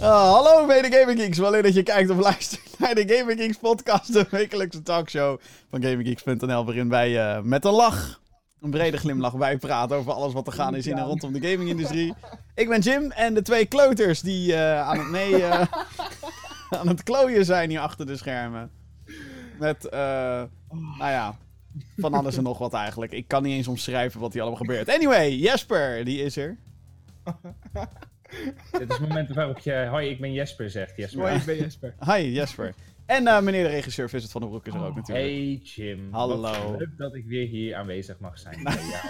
Ah, hallo mede Gaming Geeks, wel leuk dat je kijkt of luistert naar de Gaming Geeks podcast, de wekelijkse talkshow van GamingGeeks.nl, waarin wij eh, met een lach, een brede glimlach bijpraten over alles wat er gaan is in en rondom de gamingindustrie. Ik ben Jim en de twee kleuters die eh, aan het mee eh, aan het klooien zijn hier achter de schermen. Met, eh, nou ja, van alles en nog wat eigenlijk. Ik kan niet eens omschrijven wat hier allemaal gebeurt. Anyway, Jesper, die is er. Dit is het moment waarop je, hoi, ik ben Jesper, zegt Jesper. Mooi, ik ben Jesper. Hi, Jesper. En eh, meneer de regisseur Vincent van den Broek is er ook natuurlijk. Hey Jim. Hallo. Leuk dat ik weer hier aanwezig mag zijn bij jou.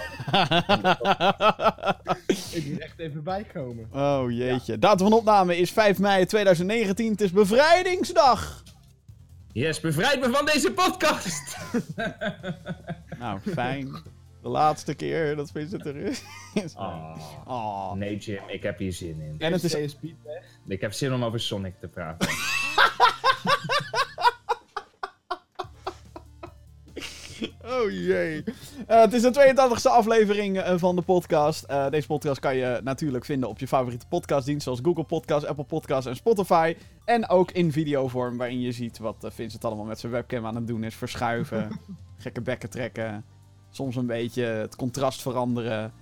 Ik moet echt even bijkomen. oh jeetje. Datum van opname is 5 mei 2019. Het is bevrijdingsdag. Yes, bevrijd me van deze podcast! Nou, fijn. De laatste keer dat Vincent er is. Oh. Oh. Nee Jim, ik heb hier zin in. En het is... Ik heb zin om over Sonic te praten. Oh jee. Eh, het is de 82e aflevering eh, van de podcast. Eh, deze podcast kan je natuurlijk vinden op je favoriete podcastdienst, zoals Google Podcasts, Apple Podcasts en Spotify. En ook in videovorm, waarin je ziet wat Vincent allemaal met zijn webcam aan het doen is. Verschuiven, gekke bekken trekken, soms een beetje het contrast veranderen.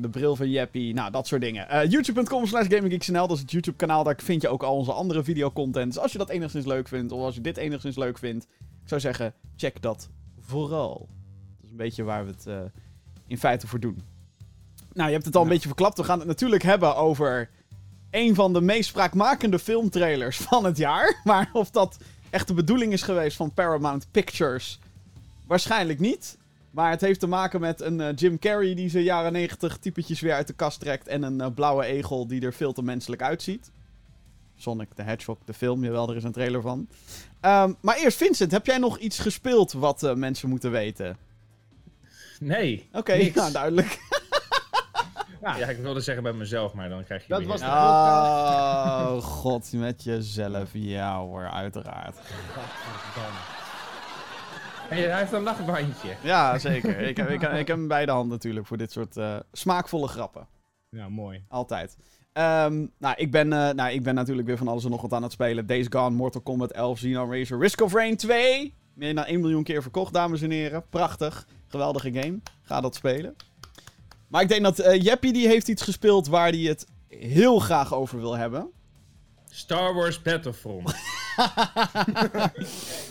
de bril van Jeppy, nou dat soort dingen. YouTube.com slash GamingGeeksNL, dat is het YouTube kanaal. Daar vind je ook al onze andere videocontent. Dus als je dat enigszins leuk vindt, of als je dit enigszins leuk vindt, ik zou zeggen, check dat vooral. Dat is een beetje waar we het eh, in feite voor doen. Nou, je hebt het al een beetje verklapt. We gaan het natuurlijk hebben over een van de meest spraakmakende filmtrailers van het jaar. Maar of dat echt de bedoeling is geweest van Paramount Pictures, waarschijnlijk niet. Maar het heeft te maken met een eh, Jim Carrey die zijn jaren 90 typetjes weer uit de kast trekt. En een eh, blauwe egel die er veel te menselijk uitziet. Sonic the Hedgehog, de film, jawel, er is een trailer van. Ehm, maar eerst, Vincent, heb jij nog iets gespeeld wat eh, mensen moeten weten? Nee. Oké, Niks. nou duidelijk. Ja, ik wilde zeggen bij mezelf, maar dan krijg je Dat weer... was de- Oh, god, met jezelf. Ja hoor, uiteraard. Hey, hij heeft een lachbandje. Ja, zeker. ik, heb, ik, heb- ik heb hem bij de hand natuurlijk voor dit soort eh, smaakvolle grappen. Ja, mooi. Altijd. Ehm, nou, ik ben, eh, nou, ik ben natuurlijk weer van alles en nog wat aan het spelen. Days Gone, Mortal Kombat 11, Xeno Racer, Risk of Rain 2. Meer dan 1 miljoen keer verkocht, dames en heren. Prachtig. Geweldige game. Ga dat spelen. Maar ik denk dat Jeppy die heeft iets gespeeld waar hij het heel graag over wil hebben. Star Wars Battlefront.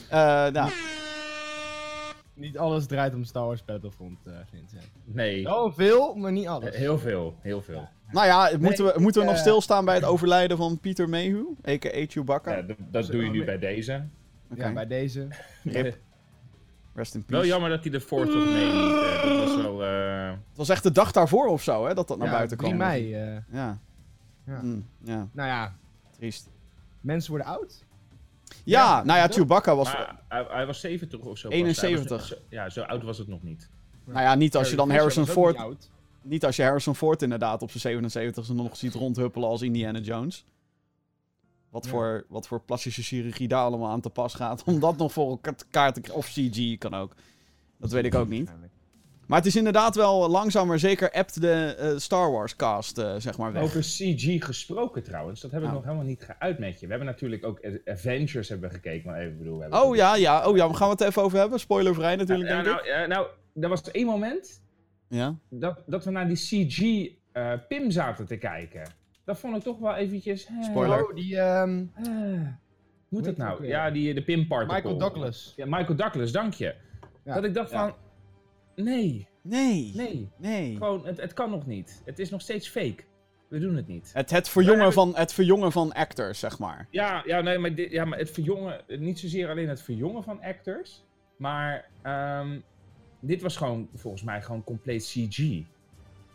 Eh, nou, Niet alles draait om Star Wars Battlefront, eh Vincent. Nee. Wel veel, maar niet alles. Heel veel, heel veel. nou ja, moeten we, moeten we nog eh, stilstaan bij het overlijden van Peter Mayhew, a.k.a. Chewbacca? Ja, dat, dat doe je nu bij deze. Oké. Ja, bij deze. Rip. Rest in Wel peace. jammer dat hij de Force of May niet... eh, dat was wel... eh, Het was echt de dag daarvoor of zo, hè, dat dat naar Ja, buiten 3 kwam. mei. eh, Ja. Ja. Mm, ja, nou ja, triest. mensen worden oud. Ja, Ja, nou ja, toch? Chewbacca was... maar hij, hij was 70 of zo. pas. 71. Hij was- zo- ja, zo oud was het nog niet. nou ja, niet als je dan Harrison Ford... niet als je Harrison Ford inderdaad op zijn 77 e nog ziet rondhuppelen als Indiana Jones. Wat, Ja. voor, wat voor plastische chirurgie daar allemaal aan te pas gaat. Om dat nog voor elkaar te krijgen. Of CG kan ook. Dat weet ik ook niet. Maar het is inderdaad wel langzaam, maar zeker appt de eh, Star Wars cast, eh, zeg maar, weg. Over CG gesproken trouwens, dat heb ik Nou. nog helemaal niet geuit met je. We hebben natuurlijk ook Avengers hebben we gekeken, maar even bedoel... We hebben Oh ja, ja, oh ja, we gaan we het even over hebben. Spoilervrij natuurlijk, Ja, denk nou, ik. ja, nou, er was één moment Ja. dat, dat we naar die CG eh, Pim zaten te kijken. Dat vond ik toch wel eventjes... eh, Spoiler. Oh, die ehm, eh, moet het nou? Ja, die, de Pim particle. Michael Douglas. Ja, Michael Douglas, dank je. Ja. Dat ik dacht Ja. van... Nee, Nee. nee. Nee. Gewoon, het, het kan nog niet. Het is nog steeds fake. We doen het niet. Het, het, verjongen Maar- van, het verjongen van actors, zeg maar. Ja, ja, nee, maar, dit, ja, maar het verjongen, niet zozeer alleen het verjongen van actors, maar ehm, dit was gewoon volgens mij gewoon compleet CG.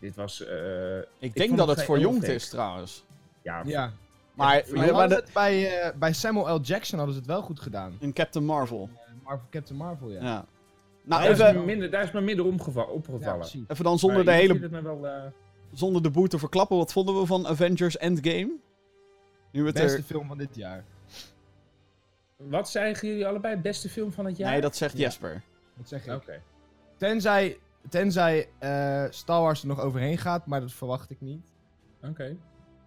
Dit was, eh, Ik denk dat het verjongd is, trouwens. ja, ja. Maar, Maar de- bij, eh, bij Samuel L. Jackson hadden ze het wel goed gedaan. in Captain Marvel. Marvel, Captain Marvel, ja. Ja. Nou, daar, is even, minder, daar is me minder omgeva- Ja, opgevallen. even dan zonder de, Maar hele, wel, eh, zonder de boel te verklappen. Wat vonden we van Avengers Endgame? Nu het Beste er... film van dit jaar. wat zeggen jullie allebei? Beste film van het jaar? Nee, dat zegt Ja. Jesper. Dat zeg ik. Oké. Tenzij Tenzij eh, Star Wars er nog overheen gaat, maar dat verwacht ik niet. Oké. Ik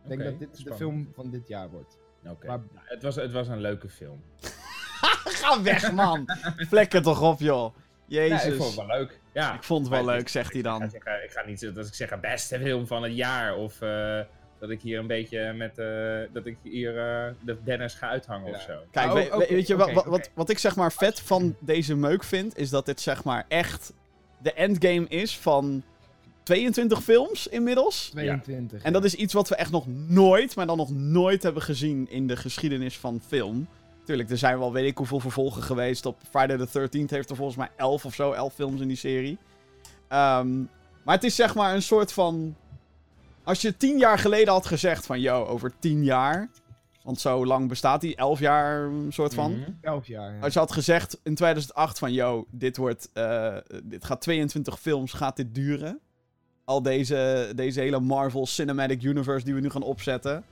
denk dat dit de film van dit jaar wordt. Oké. Maar- Nou, het, was, het was een leuke film. Ga weg, man. Flekker toch op, joh. Ja, Jezus. ik vond het wel leuk. Ja. Ik vond het wel Maar leuk, zegt hij Ik ga, dan. ik ga niet dat ik zeg beste film van het jaar. Of eh, dat ik hier een beetje met. eh, dat ik hier eh, de Dennis ga uithangen Ja. of zo. Kijk, Oh, we- weet je, wat, wat, wat ik zeg maar vet van deze meuk vind, is dat dit zeg maar echt de endgame is van 22 films inmiddels. 22. En dat is iets wat we echt nog nooit, maar dan nog nooit hebben gezien in de geschiedenis van film. Tuurlijk, er zijn wel weet ik hoeveel vervolgen geweest. Op Friday the 13th heeft er volgens mij 11 of zo, 11 films in die serie. Ehm, maar het is zeg maar een soort van... Als je tien jaar geleden had gezegd van, yo, over tien jaar... Want zo lang bestaat die, 11 jaar een soort van. Mhm. 11 jaar. ja. Als je had gezegd in 2008 van, yo, dit wordt, eh, dit gaat 22 films, gaat dit duren? Al deze, deze hele Marvel Cinematic Universe die we nu gaan opzetten.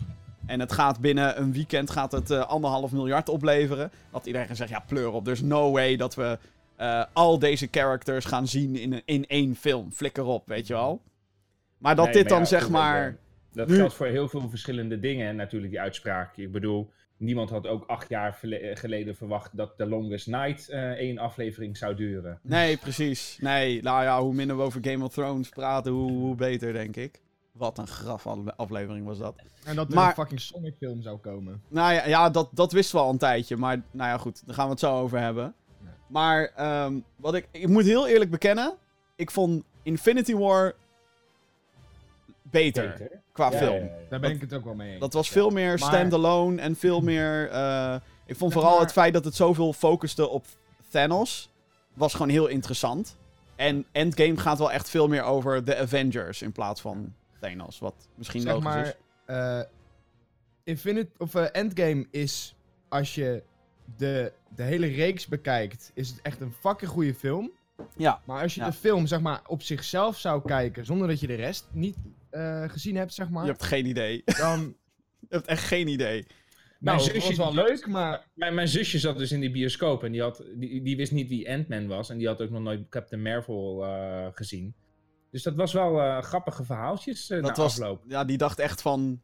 En het gaat binnen een weekend gaat het eh, anderhalf miljard opleveren. Dat iedereen zegt, ja, pleur op. There's no way dat we eh, al deze characters gaan zien in, een- in één film. Flikker op, weet je wel. Maar dat Nee, dit maar dan ja, zeg maar... Dat geldt voor heel veel verschillende dingen, natuurlijk, die uitspraak. Ik bedoel, niemand had ook acht jaar geleden verwacht dat The Longest Night eh, één aflevering zou duren. Nee, precies. Nee, nou ja, hoe minder we over Game of Thrones praten, hoe, hoe beter, denk ik. Wat een graf aflevering was dat. En dat er Maar- een fucking Sonic film zou komen. Nou ja, ja dat, dat wisten we al een tijdje. Maar nou ja, goed, daar gaan we het zo over hebben. Maar ehm, wat ik, ik moet heel eerlijk bekennen. Ik vond Infinity War beter, Beter. qua Ja, film. ja, ja, ja. Daar ben ik het ook wel mee eens. Dat was veel meer Maar- standalone en veel meer... eh, ik vond vooral maar- het feit dat het zoveel focuste op Thanos. Was gewoon heel interessant. En Endgame gaat wel echt veel meer over de Avengers in plaats van Thanos. Wat misschien zeg logisch is. maar, eh Infinite, of eh, Endgame is, als je de, de hele reeks bekijkt, is het echt een fucking goede film. Ja. Maar als je Ja. de film, zeg maar, op zichzelf zou kijken, zonder dat je de rest niet eh, gezien hebt, zeg maar, Je hebt geen idee. dan... Je hebt echt geen idee. Nou, Mijn het zusje was wel leuk, maar... Mijn, mijn zusje zat dus in die bioscoop en die, had, die, die wist niet wie Ant-Man was. En die had ook nog nooit Captain Marvel eh, gezien. Dus dat was wel eh, grappige verhaaltjes eh, Dat na was, afloop. ja, die dacht echt van...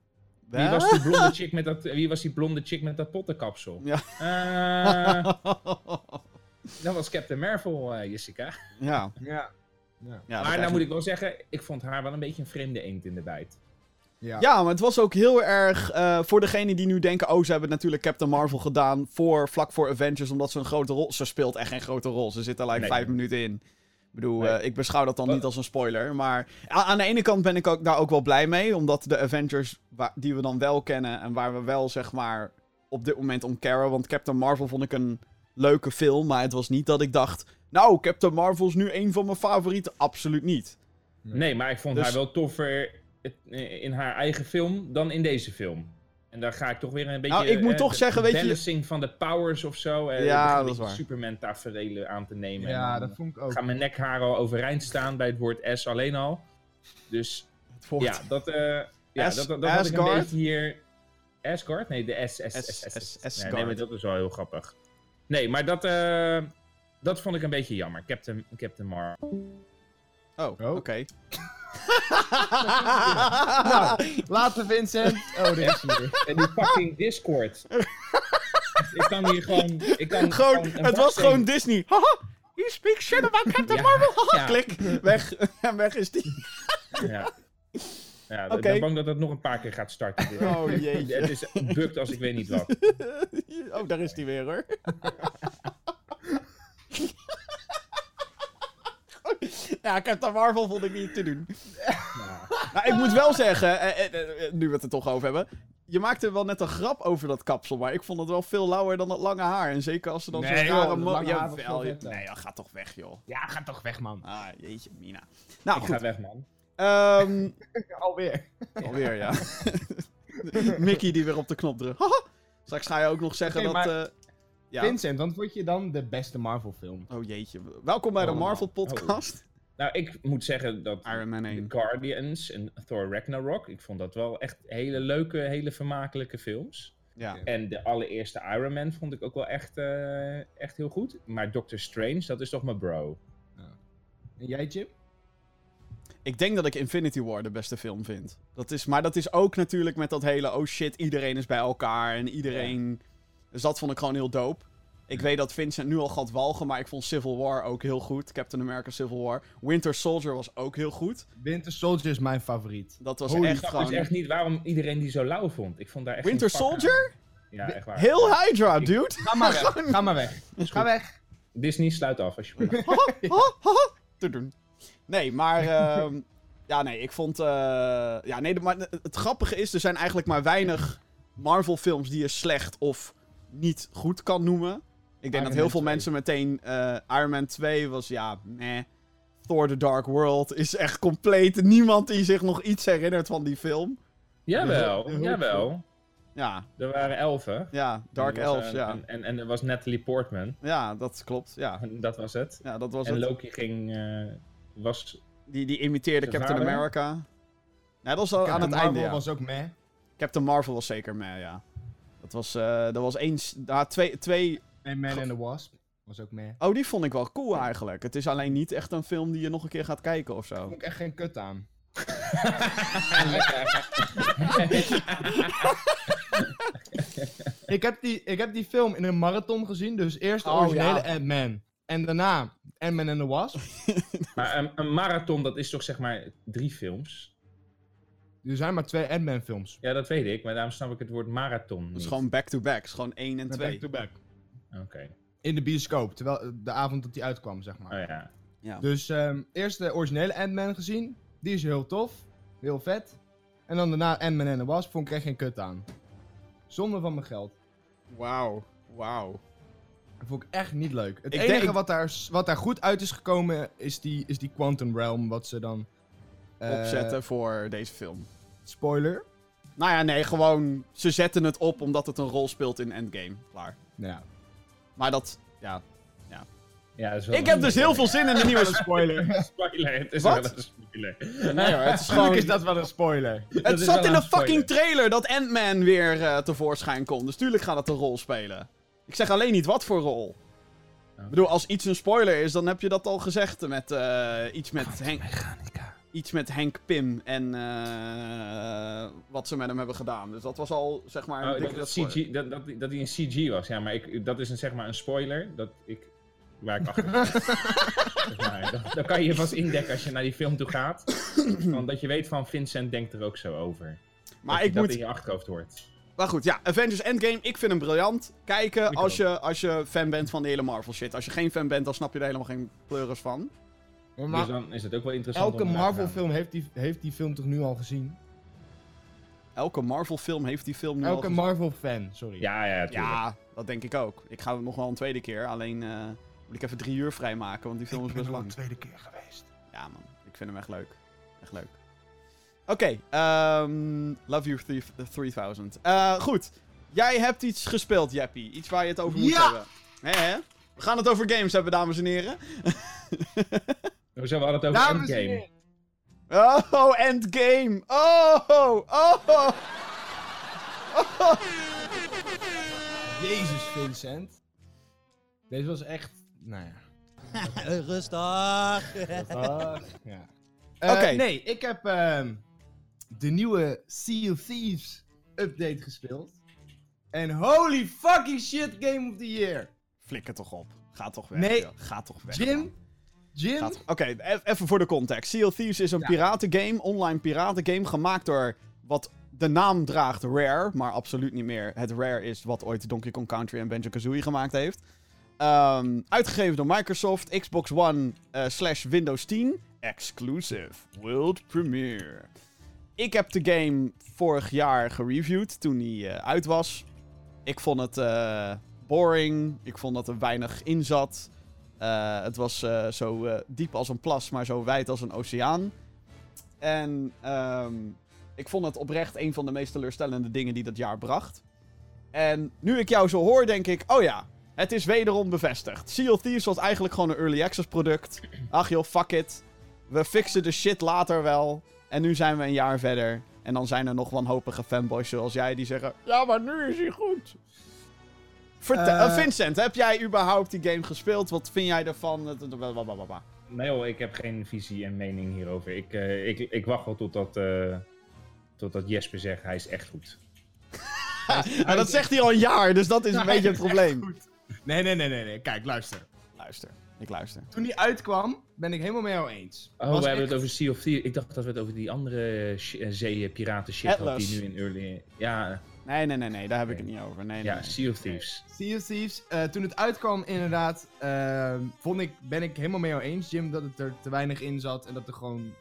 Wie "Hè?" was, die blonde chick met dat, wie was die blonde chick met dat pottenkapsel? Ja. Eh, dat was Captain Marvel, eh, Jessica. ja, Ja. Ja. maar echt nou moet ik wel zeggen, ik vond haar wel een beetje een vreemde eend in de bijt. Ja. Ja, maar het was ook heel erg... eh, voor degenen die nu denken... Oh, ze hebben natuurlijk Captain Marvel gedaan voor, vlak voor Avengers... omdat ze een grote rol... Ze speelt echt geen grote rol. Ze zit er like Nee. vijf minuten in. Ik bedoel, Nee. eh, ik beschouw dat dan Wat- niet als een spoiler. Maar aan de ene kant ben ik ook, daar ook wel blij mee. Omdat de Avengers die we dan wel kennen... en waar we wel, zeg maar, op dit moment om caren... Want Captain Marvel vond ik een leuke film... maar het was niet dat ik dacht... Nou, Captain Marvel is nu een van mijn favorieten. Absoluut niet. Nee, maar ik vond Dus- haar wel toffer in haar eigen film dan in deze film. En daar ga ik toch weer een beetje... Nou, ik moet eh, toch de zeggen, weet je- balancing van de powers of zo. eh, Ja, dat is beetje waar. Superman tafereelen aan te nemen. Ja, en dat vond ik ook. gaan mijn nekhaar al overeind staan bij het woord S alleen al. Dus Het woord. ja, dat, eh ja, dat, dat, dat had ik een beetje hier... Asgard? Nee, de S, S, S, S, S- S. S- Nee, nee, maar dat is wel heel grappig. Nee, maar dat, eh, dat vond ik een beetje jammer. Captain, Captain Marvel. Oh, Oh. oké. Nou, later Vincent. Oh, dit is hij weer. En die fucking Discord. ik kan hier gewoon... Ik kan gewoon, het was baksteen- gewoon Disney. Haha, you speak shit about Captain Ja, Marvel. Haha, ja. klik. Weg. En weg is die. Ja. Ja, Oké. ik ben bang dat het nog een paar keer gaat starten. dit. Oh jeetje. Het is bukt als ik weet niet wat. Oh, daar is die weer hoor. Ja, Captain Marvel vond ik niet te doen. Nou, Nou, ik moet wel zeggen, eh, eh, eh, nu we het er toch over hebben. Je maakte wel net een grap over dat kapsel, maar ik vond het wel veel lauwer dan dat lange haar. En zeker als ze dan Nee, zo'n joh, rare... dat mo- lange haar was Jawel, veel je- vetter. Nee, ja, ga toch weg, joh. Ja, ga toch weg, man. Ah, jeetje, Mina. Nou, ik ga goed. weg, man. Ehm Alweer. alweer, ja. Mickey die weer op de knop drukt. Haha. Straks ga je ook nog zeggen Oké, dat... maar- eh, ja. Vincent, wat vond je dan de beste Marvel film? Oh jeetje. Welkom bij de Oh, Marvel podcast. Nou, ik moet zeggen dat Iron Man The 1. Guardians en Thor Ragnarok, ik vond dat wel echt hele leuke, hele vermakelijke films. Ja. En de allereerste Iron Man vond ik ook wel echt, eh, echt heel goed. Maar Doctor Strange, dat is toch mijn bro. En jij, Chip? Ik denk dat ik Infinity War de beste film vind. Dat is, maar dat is ook natuurlijk met dat hele... Oh shit, iedereen is bij elkaar en iedereen... Dus dat vond ik gewoon heel dope. Ik weet dat Vincent nu al gaat walgen, maar ik vond Civil War ook heel goed. Captain America Civil War. Winter Soldier was ook heel goed. Winter Soldier is mijn favoriet. Dat was Holy echt gewoon... dus echt niet waarom iedereen die zo lauw vond. Ik vond daar echt Winter aan. Soldier? Ja, echt waar. Heel Hydra, dude. Ga maar weg. Ga maar weg. Ga weg. Disney, sluit af alsjeblieft. Te doen. Nee, maar... ehm, ja, nee, ik vond... eh, ja, nee, maar het grappige is, er zijn eigenlijk maar weinig Marvel-films die je slecht of niet goed kan noemen. Ik denk Iron dat heel Man veel 2. mensen meteen... eh, Iron Man 2 was, ja, meh. Thor The Dark World is echt compleet... Niemand die zich nog iets herinnert van die film. jawel, jawel. Ja, Er waren elfen. ja, Dark Elves, eh, ja. En, en, en er was Natalie Portman. Ja, dat klopt, ja. En dat was het. Ja, dat was en het. Loki ging... eh, was... Die, die imiteerde Captain vader? America. Ja, dat was al aan Captain het einde, Marvel ja. was ook meh. Captain Marvel was zeker meh, ja. Dat was, eh dat was eens... Ja, twee, twee... En Man and the Wasp was ook meh. Oh, die vond ik wel cool eigenlijk. Het is alleen niet echt een film die je nog een keer gaat kijken of Daar zo. vond ik echt geen kut aan. Ik heb, die, ik heb die film in een marathon gezien. Dus eerst de Oh, originele ja. Ant-Man. En daarna Ant-Man and the Wasp. maar een, een marathon, dat is toch zeg maar drie films? Er zijn maar twee Ant-Man films. Ja, dat weet ik. Maar daarom snap ik het woord marathon Het is niet. gewoon back-to-back. Het is gewoon één en twee. Back-to-back. Oké. In de bioscoop. Terwijl de avond dat die uitkwam, zeg maar. Oh ja. Ja. Dus ehm, eerst de originele Ant-Man gezien. Die is heel tof. Heel vet. En dan daarna Ant-Man and the Wasp. Vond ik echt geen kut aan. Zonde van mijn geld. Wauw. Wauw. Dat vond ik echt niet leuk. Het Ik enige denk- wat, daar, wat daar goed uit is gekomen, is die, is die Quantum Realm, wat ze dan... eh, Opzetten voor deze film. Spoiler. Nou ja, nee, gewoon... Ze zetten het op omdat het een rol speelt in Endgame. Klaar. Ja. Maar dat... Ja. ja dat is wel Ik heb dus heel veel zin in de nieuwe... spoiler. spoiler. Het is Wat? wel een spoiler. Nee hoor, het is Tuurlijk gewoon... is dat wel een spoiler. Dat Het zat in de fucking trailer dat Ant-Man weer eh, tevoorschijn komt. Dus tuurlijk gaat het een rol spelen. Ik zeg alleen niet wat voor rol. Ik bedoel, als iets een spoiler is, dan heb je dat al gezegd met eh, iets met Henk... Iets met Henk Pim en eh, wat ze met hem hebben gedaan. Dus dat was al, zeg maar, een Oh, dat, dat. CG, dat, dat, dat hij een CG was, ja, maar ik, dat is een, zeg maar een spoiler. Dat ik, waar ik achter maar, dan, dan kan je je vast indekken als je naar die film toe gaat. Want dat je weet van Vincent denkt er ook zo over. Maar dat je ik dat moet... in je achterhoofd hoort. Maar goed, ja, Avengers Endgame, ik vind hem briljant. Kijken als je, als je fan bent van de hele Marvel shit. Als je geen fan bent, dan snap je er helemaal geen pleuris van. Maar dus dan is het ook wel interessant elke om naar te Marvel gaan. film heeft die, heeft die film toch nu al gezien? Elke Marvel film heeft die film nu al Elke gezien. Marvel fan, sorry. Ja, ja, tuurlijk. Ja, dat denk ik ook. Ik ga het nog wel een tweede keer. Alleen eh moet ik even drie uur vrijmaken, want die film is best lang. tweede keer geweest. Ja, man. Ik vind hem echt leuk. Echt leuk. Oké, ehm, Love You 3 3000. Eh, goed. Jij hebt iets gespeeld, Jeppie. Iets waar je het over moet Ja! hebben. Hè, hè? We gaan het over games hebben, dames en heren. Hoezo, we hadden het over Dames en Endgame. Oh, Endgame. Oh, oh, oh. oh. Jezus, Vincent. Deze was echt, nou ja. Rustig. ja. Eh, Oké. Nee, ik heb ehm, de nieuwe Sea of Thieves update gespeeld. En holy fucking shit, Game of the Year. Flikker toch op. Ga toch weg. Nee. joh. Ga toch weg. Jim? man. Jim? Oké, e- even voor de context. Sea of Thieves is een Ja. piratengame, online piratengame, gemaakt door wat de naam draagt Rare, maar absoluut niet meer het Rare is wat ooit Donkey Kong Country en Banjo-Kazooie gemaakt heeft. Ehm, uitgegeven door Microsoft, Xbox One eh, slash Windows 10, exclusive, world premiere. Ik heb de game vorig jaar gereviewd toen hij eh, uit was. Ik vond het eh, boring, ik vond dat er weinig in zat. Eh, het was eh, zo eh, diep als een plas, maar zo wijd als een oceaan. En ehm, ik vond het oprecht een van de meest teleurstellende dingen die dat jaar bracht. En nu ik jou zo hoor, denk ik: oh ja, het is wederom bevestigd. Sea of Thieves was eigenlijk gewoon een early access product. Ach joh, fuck it. We fixen de shit later wel. En nu zijn we een jaar verder. En dan zijn er nog wanhopige fanboys zoals jij die zeggen: ja, maar nu is hij goed. Vertel, Eh. eh, Vincent, heb jij überhaupt die game gespeeld? Wat vind jij ervan? Nee hoor, ik heb geen visie en mening hierover. Ik, eh, ik, ik wacht wel totdat, eh totdat Jesper zegt, hij is echt goed. Maar dat zegt hij al een jaar, dus dat is een beetje het probleem. Goed. Nee, nee, nee, nee, nee. Kijk, luister. Luister, ik luister. Toen die uitkwam, ben ik helemaal met jou eens. Oh, Was we hebben echt- het over Sea of Thieves. Ik dacht dat we het over die andere zeepiraten shit hadden die nu in early... Ja, Nee, nee, nee, nee, daar heb ik het niet over. Nee, nee, ja nee. Sea of Thieves. Sea of Thieves. eh, toen het uitkwam, inderdaad, ehm, vond ik, ben ik helemaal met jou eens, Jim, dat het er te weinig in zat en dat er gewoon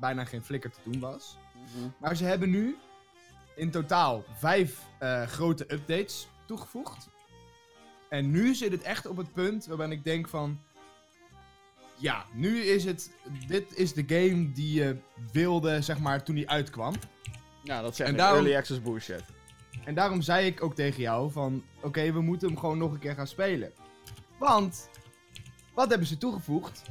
bijna geen flikker te doen was. Mhm. Maar ze hebben nu in totaal vijf eh, grote updates toegevoegd. En nu zit het echt op het punt waarbij ik denk van... Ja, nu is het... Dit is de game die je wilde, zeg maar, toen die uitkwam. Ja, dat ik. daarom- Early access bullshit. En daarom zei ik ook tegen jou van... Oké, we moeten hem gewoon nog een keer gaan spelen. Want... Wat hebben ze toegevoegd?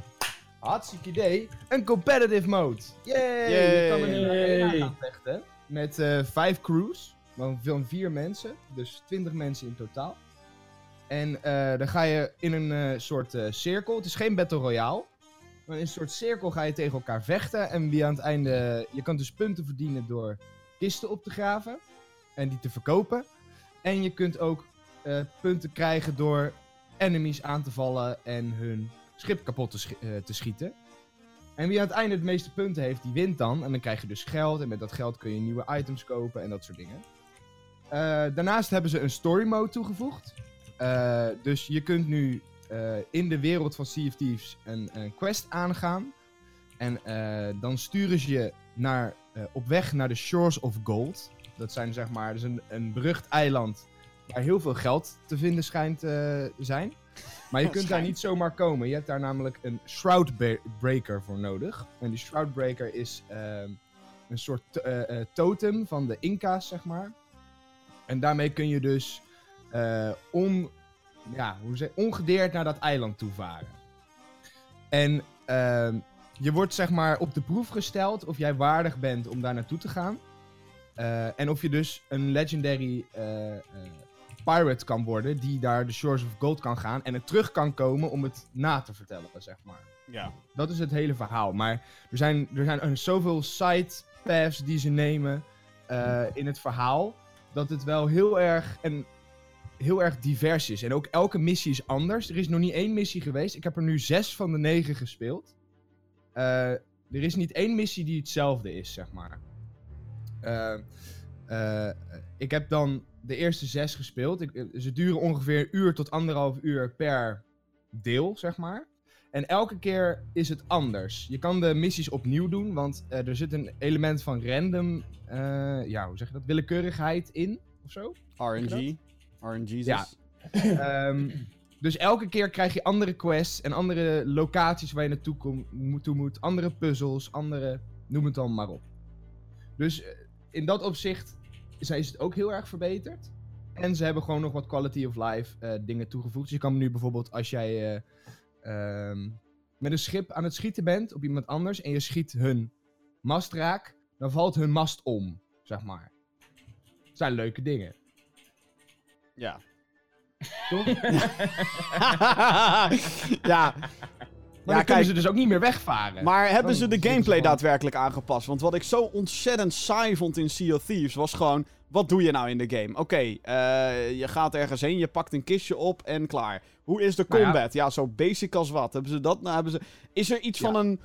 Hartstikke idee. Een competitive mode. Yay! Je kan er nu Yay. gaan vechten. Met eh, vijf crews. Van vier mensen. Dus 20 mensen in totaal. En eh, dan ga je in een eh, soort cirkel. Het is geen battle royale. Maar in een soort cirkel ga je tegen elkaar vechten. En wie aan het einde... Je kan dus punten verdienen door kisten op te graven. En die te verkopen. En je kunt ook eh, punten krijgen door enemies aan te vallen en hun schip kapot te, eh, te schieten. En wie aan het einde het meeste punten heeft, die wint dan. En dan krijg je dus geld. En met dat geld kun je nieuwe items kopen en dat soort dingen. Eh, daarnaast hebben ze een story mode toegevoegd. Dus je kunt nu in de wereld van Sea of Thieves een, een quest aangaan. En dan sturen ze je naar, op weg naar de Shores of Gold. Dat zijn zeg maar dus een, een berucht eiland waar heel veel geld te vinden schijnt eh, te zijn. Maar je kunt daar niet zomaar komen. Je hebt daar namelijk een Shroud Ba- Breaker voor nodig. En die Shroud Breaker is ehm, een soort eh, eh, totem van de Inca's, zeg maar. En daarmee kun je dus eh, on, ja, hoe zeg, ongedeerd naar dat eiland toe varen. En ehm, je wordt zeg maar op de proef gesteld of jij waardig bent om daar naartoe te gaan. Eh, en of je dus een legendary eh, eh, pirate kan worden die daar de Shores of Gold kan gaan en er terug kan komen om het na te vertellen, zeg maar. Ja. Dat is het hele verhaal. Maar er zijn, er zijn een- zoveel side paths die ze nemen in het verhaal. Dat het wel heel erg, en heel erg divers is. En ook elke missie is anders. Er is nog niet één missie geweest. Ik heb er nu zes van de negen gespeeld. Er is niet één missie die hetzelfde is, zeg maar. Eh, eh, ik heb dan de eerste zes gespeeld. Ik, eh, ze duren ongeveer een uur tot anderhalf uur per deel, zeg maar. En elke keer is het anders. Je kan de missies opnieuw doen, want eh, er zit een element van random, ja, hoe zeg je dat, willekeurigheid in, of zo. RNG. RNG. Ja. Ehm, dus elke keer krijg je andere quests en andere locaties waar je naartoe kom, toe moet, andere puzzels, andere, noem het dan maar op. Dus in dat opzicht is, is het ook heel erg verbeterd. En ze hebben gewoon nog wat quality of life eh, dingen toegevoegd. Dus je kan nu bijvoorbeeld als jij eh, ehm, met een schip aan het schieten bent op iemand anders en je schiet hun mast raak, dan valt hun mast om, zeg maar. Dat zijn leuke dingen. Ja. Toch? ja. Maar dan kunnen ze dus ook niet meer wegvaren. Maar hebben Dan ze de gameplay daadwerkelijk aangepast? Want wat ik zo ontzettend saai vond in Sea of Thieves was gewoon... Wat doe je nou in de game? Oké, eh, je gaat ergens heen, je pakt een kistje op en klaar. Hoe is de Nou ja. combat? Ja, zo basic als wat. Hebben ze dat nou? Hebben ze... Is er iets Ja. van een...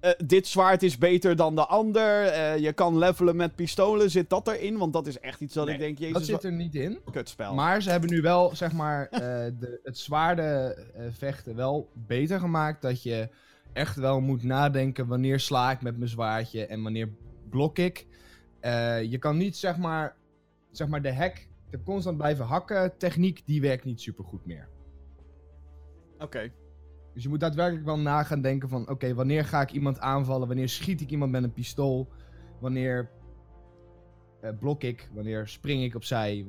eh, dit zwaard is beter dan de ander. eh, je kan levelen met pistolen. Zit dat erin? Want dat is echt iets dat Nee, ik denk, jezus, dat zit er niet in. kutspel. Maar ze hebben nu wel, zeg maar, eh, de, het zwaarde vechten wel beter gemaakt. Dat je echt wel moet nadenken wanneer sla ik met mijn zwaardje en wanneer blok ik. Je kan niet, zeg maar, zeg maar de hack, de constant blijven hakken techniek, die werkt niet super goed meer. Oké. Dus je moet daadwerkelijk wel na gaan denken van, oké, wanneer ga ik iemand aanvallen? Wanneer schiet ik iemand met een pistool? Wanneer eh, blok ik? Wanneer spring ik opzij?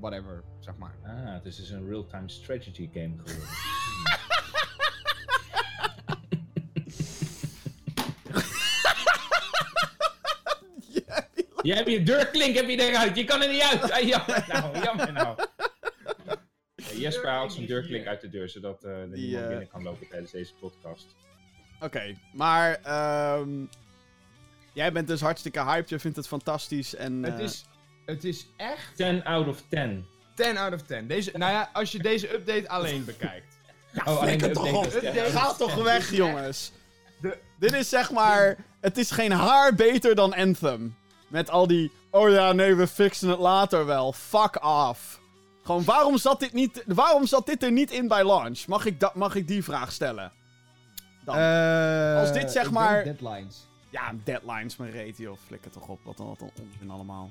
Whatever, zeg maar. Ah, het is dus een real-time strategy game geworden. Je hebt je deurklink heb je eruit, je kan er niet uit. Ah, jammer nou, jammer nou. Ja, Jesper haalt zijn deurklink uit de deur, zodat Die, niemand eh, binnen kan lopen tijdens deze podcast. Oké, maar ehm, jij bent dus hartstikke hyped, je vindt het fantastisch en... Het eh, is, het is echt 10 out of 10. 10 out of 10. Deze, nou ja, als je deze update alleen bekijkt. oh, alleen de flikker toch update op. is 10 Update. out of Ga toch 10. weg, jongens. De- Dit is zeg maar... Het is geen haar beter dan Anthem. Met al die... Oh ja, nee, we fixen het later wel. Fuck off. Gewoon, waarom zat dit, niet, waarom zat dit er niet in bij launch? Mag ik, dat, mag ik die vraag stellen? Dan. Eh, Als dit zeg maar- Deadlines. Ja, deadlines, mijn reet, joh. Flikker toch op. Wat een, wat een onzin allemaal.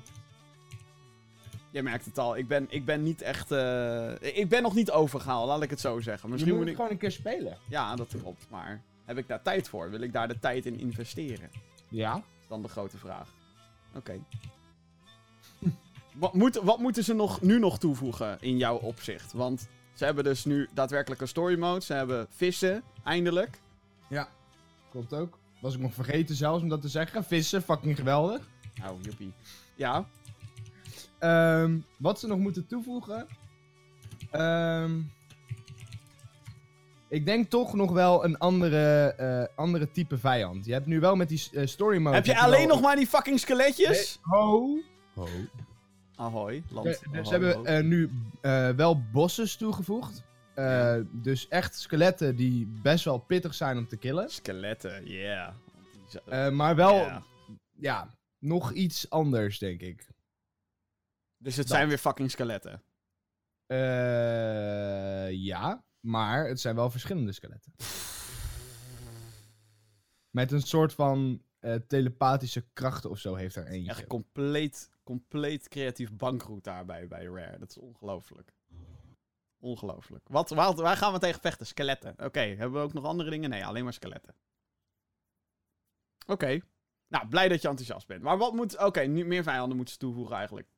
Je merkt het al. Ik ben, ik ben niet echt... eh, Ik ben nog niet overgehaald, laat ik het zo zeggen. Misschien moet ik... gewoon een keer spelen. Ja, dat klopt. Maar heb ik daar tijd voor? Wil ik daar de tijd in investeren? Ja. Dat is dan de grote vraag. Oké. Wat, moet, wat moeten ze nog, nu nog toevoegen in jouw opzicht? Want ze hebben dus nu daadwerkelijk een story mode. Ze hebben vissen, eindelijk. Ja. Klopt ook. Was ik nog vergeten zelfs om dat te zeggen. Vissen, fucking geweldig. Nou, joepie. Ja. Ehm, wat ze nog moeten toevoegen. Ehm, ik denk toch nog wel een andere, eh, andere type vijand. Je hebt nu wel met die eh, story mode. Heb je alleen nog maar die fucking skeletjes? Ho. Ho. Ahoy, land. Ahoy, ze hebben eh, nu eh, wel bosses toegevoegd. Eh, Dus echt skeletten die best wel pittig zijn om te killen. Skeletten, yeah. Maar wel, Ja. ja, nog iets anders, denk ik. Dus het dat. zijn weer fucking skeletten. Ja, maar het zijn wel verschillende skeletten. Met een soort van eh, telepathische krachten of zo heeft er eentje. Echt compleet, compleet creatief bankroet daarbij bij Rare. Dat is ongelooflijk. Ongelooflijk. Wat, waar, gaan we tegen vechten? Skeletten. Oké, hebben we ook nog andere dingen? Nee, alleen maar skeletten. Oké. Nou, blij dat je enthousiast bent. Maar wat moet... Oké, nu meer vijanden moeten ze toevoegen eigenlijk.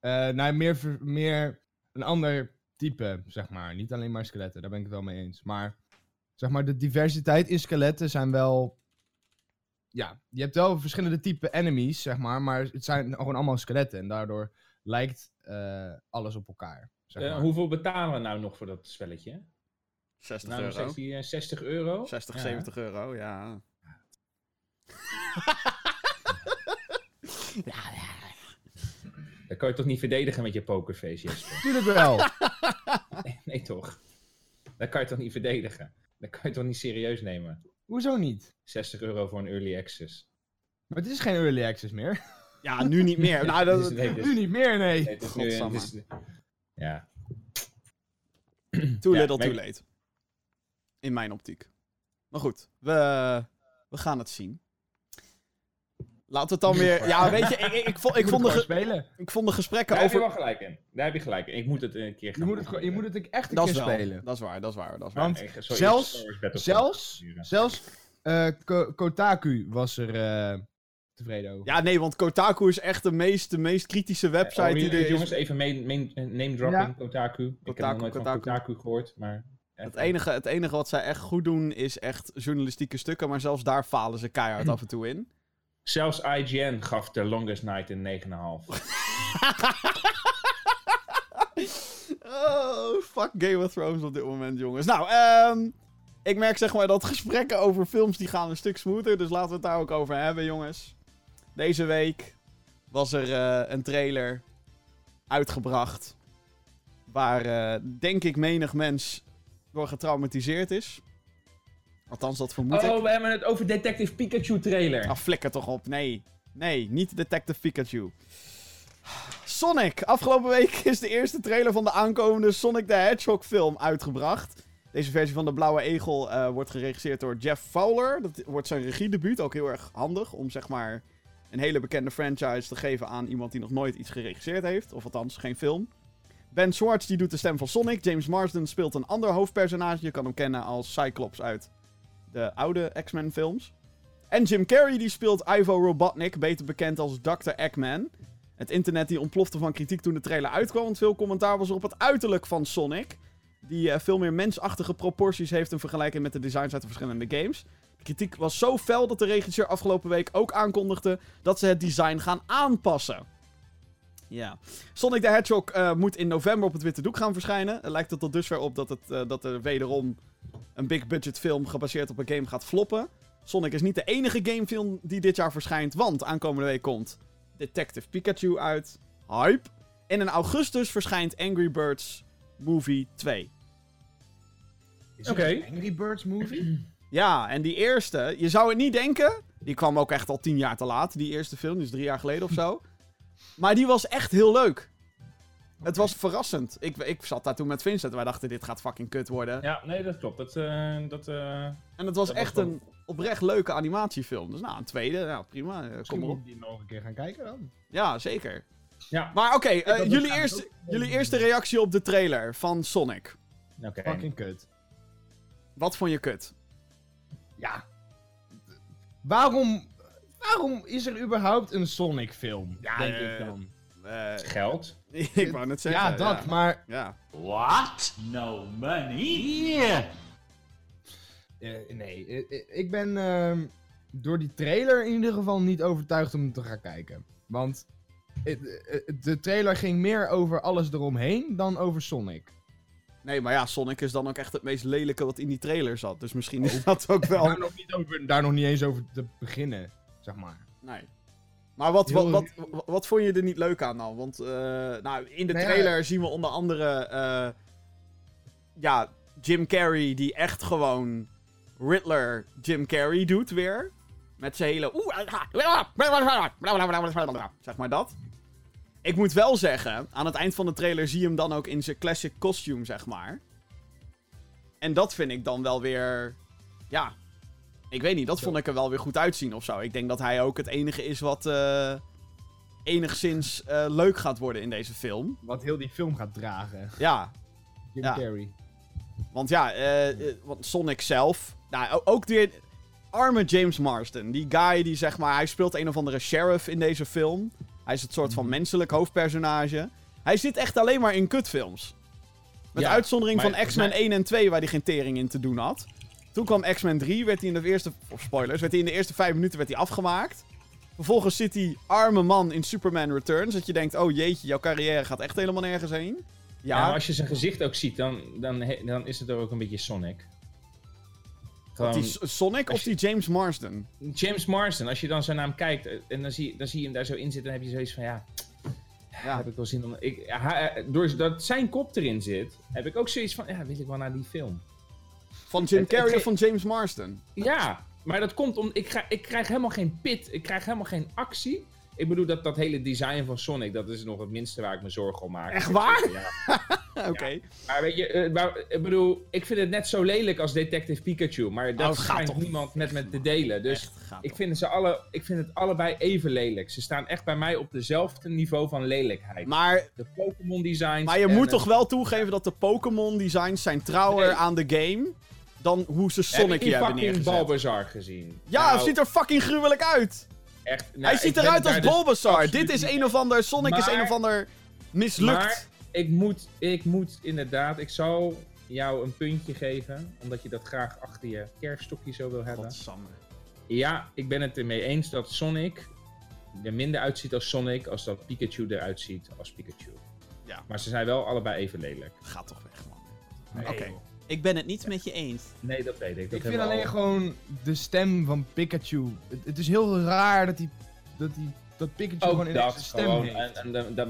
Eh, nou, meer, meer een ander type, zeg maar. Niet alleen maar skeletten, daar ben ik het wel mee eens. Maar, zeg maar, de diversiteit in skeletten zijn wel... Ja, je hebt wel verschillende type enemies, zeg maar. Maar het zijn gewoon allemaal skeletten. En daardoor lijkt eh, alles op elkaar. Zeg Eh, maar. hoeveel betalen we nou nog voor dat spelletje? 60 Nou, euro. steeds die eh, 60 euro? 60, Ja. 70 euro, ja. Dat kan je toch niet verdedigen met je pokerface, Jesper? Tuurlijk wel. Nee, nee, toch? Dat kan je toch niet verdedigen? Dat kan je toch niet serieus nemen? Hoezo niet? 60 euro voor een early access. Maar het is geen early access meer. Ja, nu niet meer. nou, dat, Dus- nee, dus- nu niet meer, nee. nee, is nu- is- ja. Too Ja, little, too late. In mijn optiek. Maar goed, we, we gaan het zien. Laten we het dan weer... Ja, weet je, ik, ik, ik, vond, ik, vond, de, spelen. ik vond de gesprekken Daar heb je over... wel gelijk in. Daar heb je gelijk in. Ik moet het een keer gaan Je moet het, je moet het echt een Dat keer is wel, spelen. dat is waar, dat is waar, dat is waar. Want Nee, sorry, zelfs- Zelfs, zelfs eh, Ko- Kotaku was er eh, tevreden over. Ja, nee, want Kotaku is echt de meest, de meest kritische website Oh, die er is. Jongens, even name dropping, Ja. Kotaku. Ik heb Kotaku, nog nooit Kotaku. van Kotaku gehoord, maar... Het enige, het enige wat zij echt goed doen is echt journalistieke stukken, maar zelfs daar falen ze keihard af en toe in. Zelfs IGN gaf The Longest Night een 9,5. Oh, fuck Game of Thrones op dit moment, jongens. Nou, ehm ik merk zeg maar dat gesprekken over films die gaan een stuk smoother, dus laten we het daar ook over hebben, jongens. Deze week was er eh, een trailer uitgebracht waar, eh, denk ik, menig mens door getraumatiseerd is. Althans, dat vermoed ik. Oh, we hebben het over Detective Pikachu trailer. Ah, flikker toch op. Nee. Nee, niet Detective Pikachu. Sonic. Afgelopen week is de eerste trailer van de aankomende Sonic the Hedgehog film uitgebracht. Deze versie van de Blauwe Egel eh, wordt geregisseerd door Jeff Fowler. Dat wordt zijn regiedebuut. Ook heel erg handig om zeg maar een hele bekende franchise te geven aan iemand die nog nooit iets geregisseerd heeft. Of althans, geen film. Ben Schwartz die doet de stem van Sonic. James Marsden speelt een ander hoofdpersonage. Je kan hem kennen als Cyclops uit de oude X-Men films. En Jim Carrey die speelt Ivo Robotnik, beter bekend als Dr. Eggman. Het internet die ontplofte van kritiek toen de trailer uitkwam, want veel commentaar was er op het uiterlijk van Sonic. Die eh, veel meer mensachtige proporties heeft in vergelijking met de designs uit de verschillende games. De kritiek was zo fel dat de regisseur afgelopen week ook aankondigde dat ze het design gaan aanpassen. Ja. Sonic the Hedgehog eh, moet in november op het witte doek gaan verschijnen. Het lijkt er tot dusver op dat, het, eh, dat er wederom een big budget film gebaseerd op een game gaat floppen. Sonic is niet de enige gamefilm die dit jaar verschijnt, want aankomende week komt Detective Pikachu uit. Hype. En in augustus verschijnt Angry Birds Movie 2. Is Oké. Angry Birds movie? Ja, en die eerste, je zou het niet denken. Die kwam ook echt al tien jaar te laat, die eerste film, dus drie jaar geleden of zo. Maar die was echt heel leuk. Het was verrassend. Ik, ik zat daar toen met Vincent en wij dachten, dit gaat fucking kut worden. Ja, nee, dat klopt. Dat, eh, dat, eh, En het was Dat was echt wel- een oprecht leuke animatiefilm. Dus nou, een tweede, nou prima, eh, kom Misschien maar op. moet die nog een keer gaan kijken dan. Ja, zeker. ja, Maar oké, jullie, eerste, ook- jullie eerste reactie op de trailer van Sonic. oké. Fucking kut. Wat vond je kut? Ja. Waarom, waarom is er überhaupt een Sonic film? Ja, denk ik dan. Eh, Geld. ik wou net zeggen. Ja, dat, maar Ja. What? No money? eh, nee, ik ben ehm, door die trailer in ieder geval niet overtuigd om te gaan kijken. Want eh, de trailer ging meer over alles eromheen dan over Sonic. Nee, maar ja, Sonic is dan ook echt het meest lelijke wat in die trailer zat. Dus misschien is dat ook wel... Daar nog, niet over, daar nog niet eens over te beginnen, zeg maar. Nee. Maar wat, wat, wat, wat, wat vond je er niet leuk aan dan? Want eh, nou, in de Nou trailer zien we onder andere... eh, ja, Jim Carrey die echt gewoon Riddler Jim Carrey doet weer. Met zijn hele... Zeg maar dat. Ik moet wel zeggen, aan het eind van de trailer zie je hem dan ook in zijn classic costume, zeg maar. En dat vind ik dan wel weer... Ja, ik weet niet, dat vond ik er wel weer goed uitzien of zo. Ik denk dat hij ook het enige is wat eh, enigszins eh, leuk gaat worden in deze film. Wat heel die film gaat dragen. Ja, Jim Ja. Carrey. want ja, want Sonic zelf... Nou, ook weer... Arme James Marsden. Die guy die zeg maar... Hij speelt een of andere sheriff in deze film. Hij is het soort van menselijk hoofdpersonage. Hij zit echt alleen maar in kutfilms. Met Ja, uitzondering van X-Men maar- 1 en 2, waar hij geen tering in te doen had. Toen kwam X-Men 3, werd hij in de eerste... Of spoilers, werd hij in de eerste vijf minuten werd hij afgemaakt. Vervolgens zit die arme man in Superman Returns. Dat je denkt, oh jeetje, jouw carrière gaat echt helemaal nergens heen. Ja, Ja, maar als je zijn gezicht ook ziet, dan, dan, dan is het ook een beetje Sonic. Gewoon, die Sonic of je- die James Marsden? James Marsden, als je dan zo naar hem kijkt eh, en dan zie, dan zie je hem daar zo in zitten, dan heb je zoiets van ja, Ja. heb ik wel zin om. Ik, ja, door dat zijn kop erin zit, heb ik ook zoiets van ja, wil ik wel naar die film. Van Jim Het- Carrey of van James Marsden? Ja, maar dat komt om. Ik, ga, ik krijg helemaal geen pit, ik krijg helemaal geen actie. Ik bedoel, dat, dat hele design van Sonic, dat is nog het minste waar ik me zorgen om maak. Echt waar? Ja. Oké. Maar weet je, eh, maar, ik bedoel, ik vind het net zo lelijk als Detective Pikachu, maar dat Oh, schijnt niemand met me te delen. Dus ik vind, ze alle, ik vind het allebei even lelijk. Ze staan echt bij mij op dezelfde niveau van lelijkheid. Maar, de Pokémon designs. maar je moet toch wel toegeven dat de Pokémon designs zijn trouwer Nee. aan de game dan hoe ze Heb Sonic je hier hebben fucking neergezet. Bulbasaur gezien? Ja, Nou, het ziet er fucking gruwelijk uit. echt, nou, Hij ziet eruit als dus Bulbasaur. Dit is een of ander... Sonic is een of ander mislukt. Maar ik moet, ik moet inderdaad, ik zal jou een puntje geven, omdat je dat graag achter je kerfstokje zo wil hebben. Godsamme. Ja, ik ben het ermee eens dat Sonic er minder uitziet als Sonic, als dat Pikachu eruit ziet als Pikachu. Ja. Maar ze zijn wel allebei even lelijk. Ga toch weg, man. Nee, Oké. Ik ben het niet met je eens. Nee, dat weet ik. Dat Ik vind alleen al- gewoon de stem van Pikachu. Het, het is heel raar dat hij dat, die, dat Pikachu gewoon in dat zijn stem gewoon. heeft. En, en dat, dat,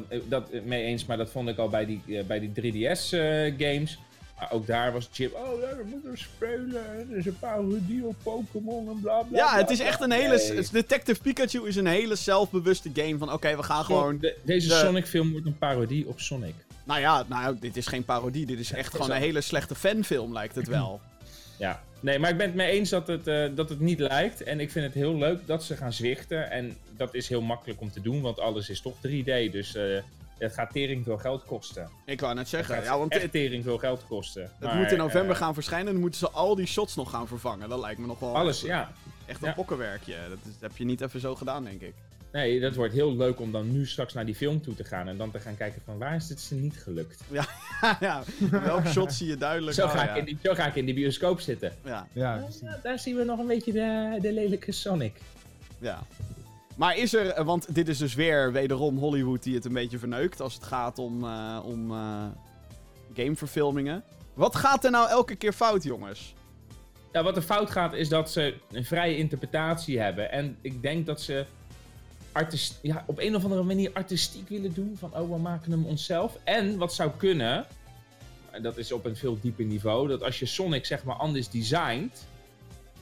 dat mee eens, maar dat vond ik al bij die, eh, bij die 3DS-games. maar ook daar was Chip. Oh, ja, we moeten spelen. en Er is een parodie op Pokémon en bla bla. Ja, bla, het is echt een hele... Nee. Detective Pikachu is een hele zelfbewuste game van... Oké, we gaan gewoon... De- deze de- Sonic-film wordt een parodie op Sonic. Nou ja, nou, dit is geen parodie. Dit is echt gewoon een hele slechte fanfilm, lijkt het wel. Ja, nee, maar ik ben het mee eens dat het, eh, dat het niet lijkt. En ik vind het heel leuk dat ze gaan zwichten. En dat is heel makkelijk om te doen, want alles is toch 3D. Dus eh, het gaat tering veel geld kosten. Ik wou net Het zeggen, gaat ja, want echt het, tering veel geld kosten. het Maar, moet in november eh, gaan verschijnen en dan moeten ze al die shots nog gaan vervangen. Dat lijkt me nog wel Alles, echt, ja. echt een Ja. pokkenwerkje. Dat, is- dat heb je niet even zo gedaan, denk ik. Nee, dat wordt heel leuk om dan nu straks naar die film toe te gaan. En dan te gaan kijken van waar is dit ze niet gelukt. ja, welke shot zie je duidelijk? Zo Oh, ga, ja. ik in die, zo ga ik in die bioscoop zitten. Ja, Ja, precies. Ja, daar zien we nog een beetje de, de lelijke Sonic. ja. Maar is er, eh, want dit is dus weer wederom Hollywood die het een beetje verneukt als het gaat om, eh, om eh, gameverfilmingen. Wat gaat er nou elke keer fout, jongens? Ja, wat er fout gaat is dat ze een vrije interpretatie hebben. En ik denk dat ze artist, ja, op een of andere manier artistiek willen doen. Van, oh, we maken hem onszelf. En wat zou kunnen, en dat is op een veel dieper niveau, dat als je Sonic zeg maar anders designt,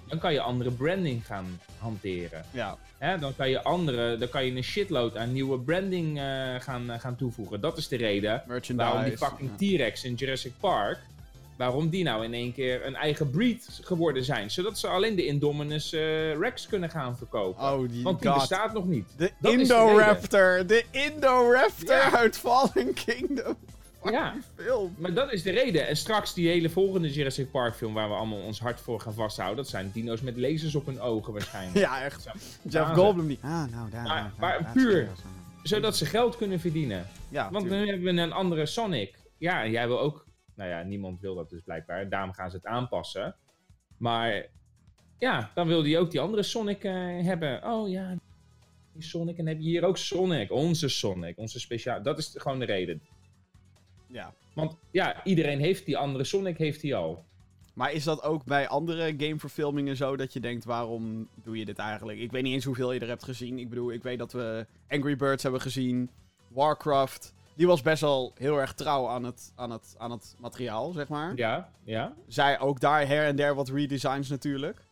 dan kan je andere branding gaan hanteren. Ja. Dan kan je andere, dan kan je een shitload aan nieuwe branding eh, gaan, eh, gaan toevoegen. Dat is de reden waarom die fucking ja. T-Rex in Jurassic Park, waarom die nou in één keer een eigen breed geworden zijn. Zodat ze alleen de Indominus eh, Rex kunnen gaan verkopen. Oh, die Want die god. bestaat nog niet. De Dat is de Indoraptor. De Indoraptor Ja. uit Fallen Kingdom. Ja, Film. maar dat is de reden. En straks die hele volgende Jurassic Park film waar we allemaal ons hart voor gaan vasthouden. Dat zijn dino's met lasers op hun ogen waarschijnlijk. Ja, echt. Zo. Jeff Goldblum die... Ah, nou, daar. Maar- daar, maar daar, puur. daar. Zodat ze geld kunnen verdienen. Ja, Want tuurlijk. nu hebben we een andere Sonic. Ja, en jij wil ook. Nou ja, niemand wil dat dus blijkbaar. Daarom gaan ze het aanpassen. Maar ja, dan wil hij ook die andere Sonic eh, hebben. Oh ja, die Sonic. En heb je hier ook Sonic. Onze Sonic. Onze speciaal. Dat is gewoon de reden. Ja. Want ja, iedereen heeft die andere Sonic heeft hij al. Maar is dat ook bij andere gameverfilmingen zo dat je denkt, waarom doe je dit eigenlijk? Ik weet niet eens hoeveel je er hebt gezien. Ik bedoel, ik weet dat we Angry Birds hebben gezien, Warcraft. Die was best wel heel erg trouw aan het, aan het, aan het materiaal, zeg maar. Ja, ja. Zij ook daar her en der wat redesigns natuurlijk.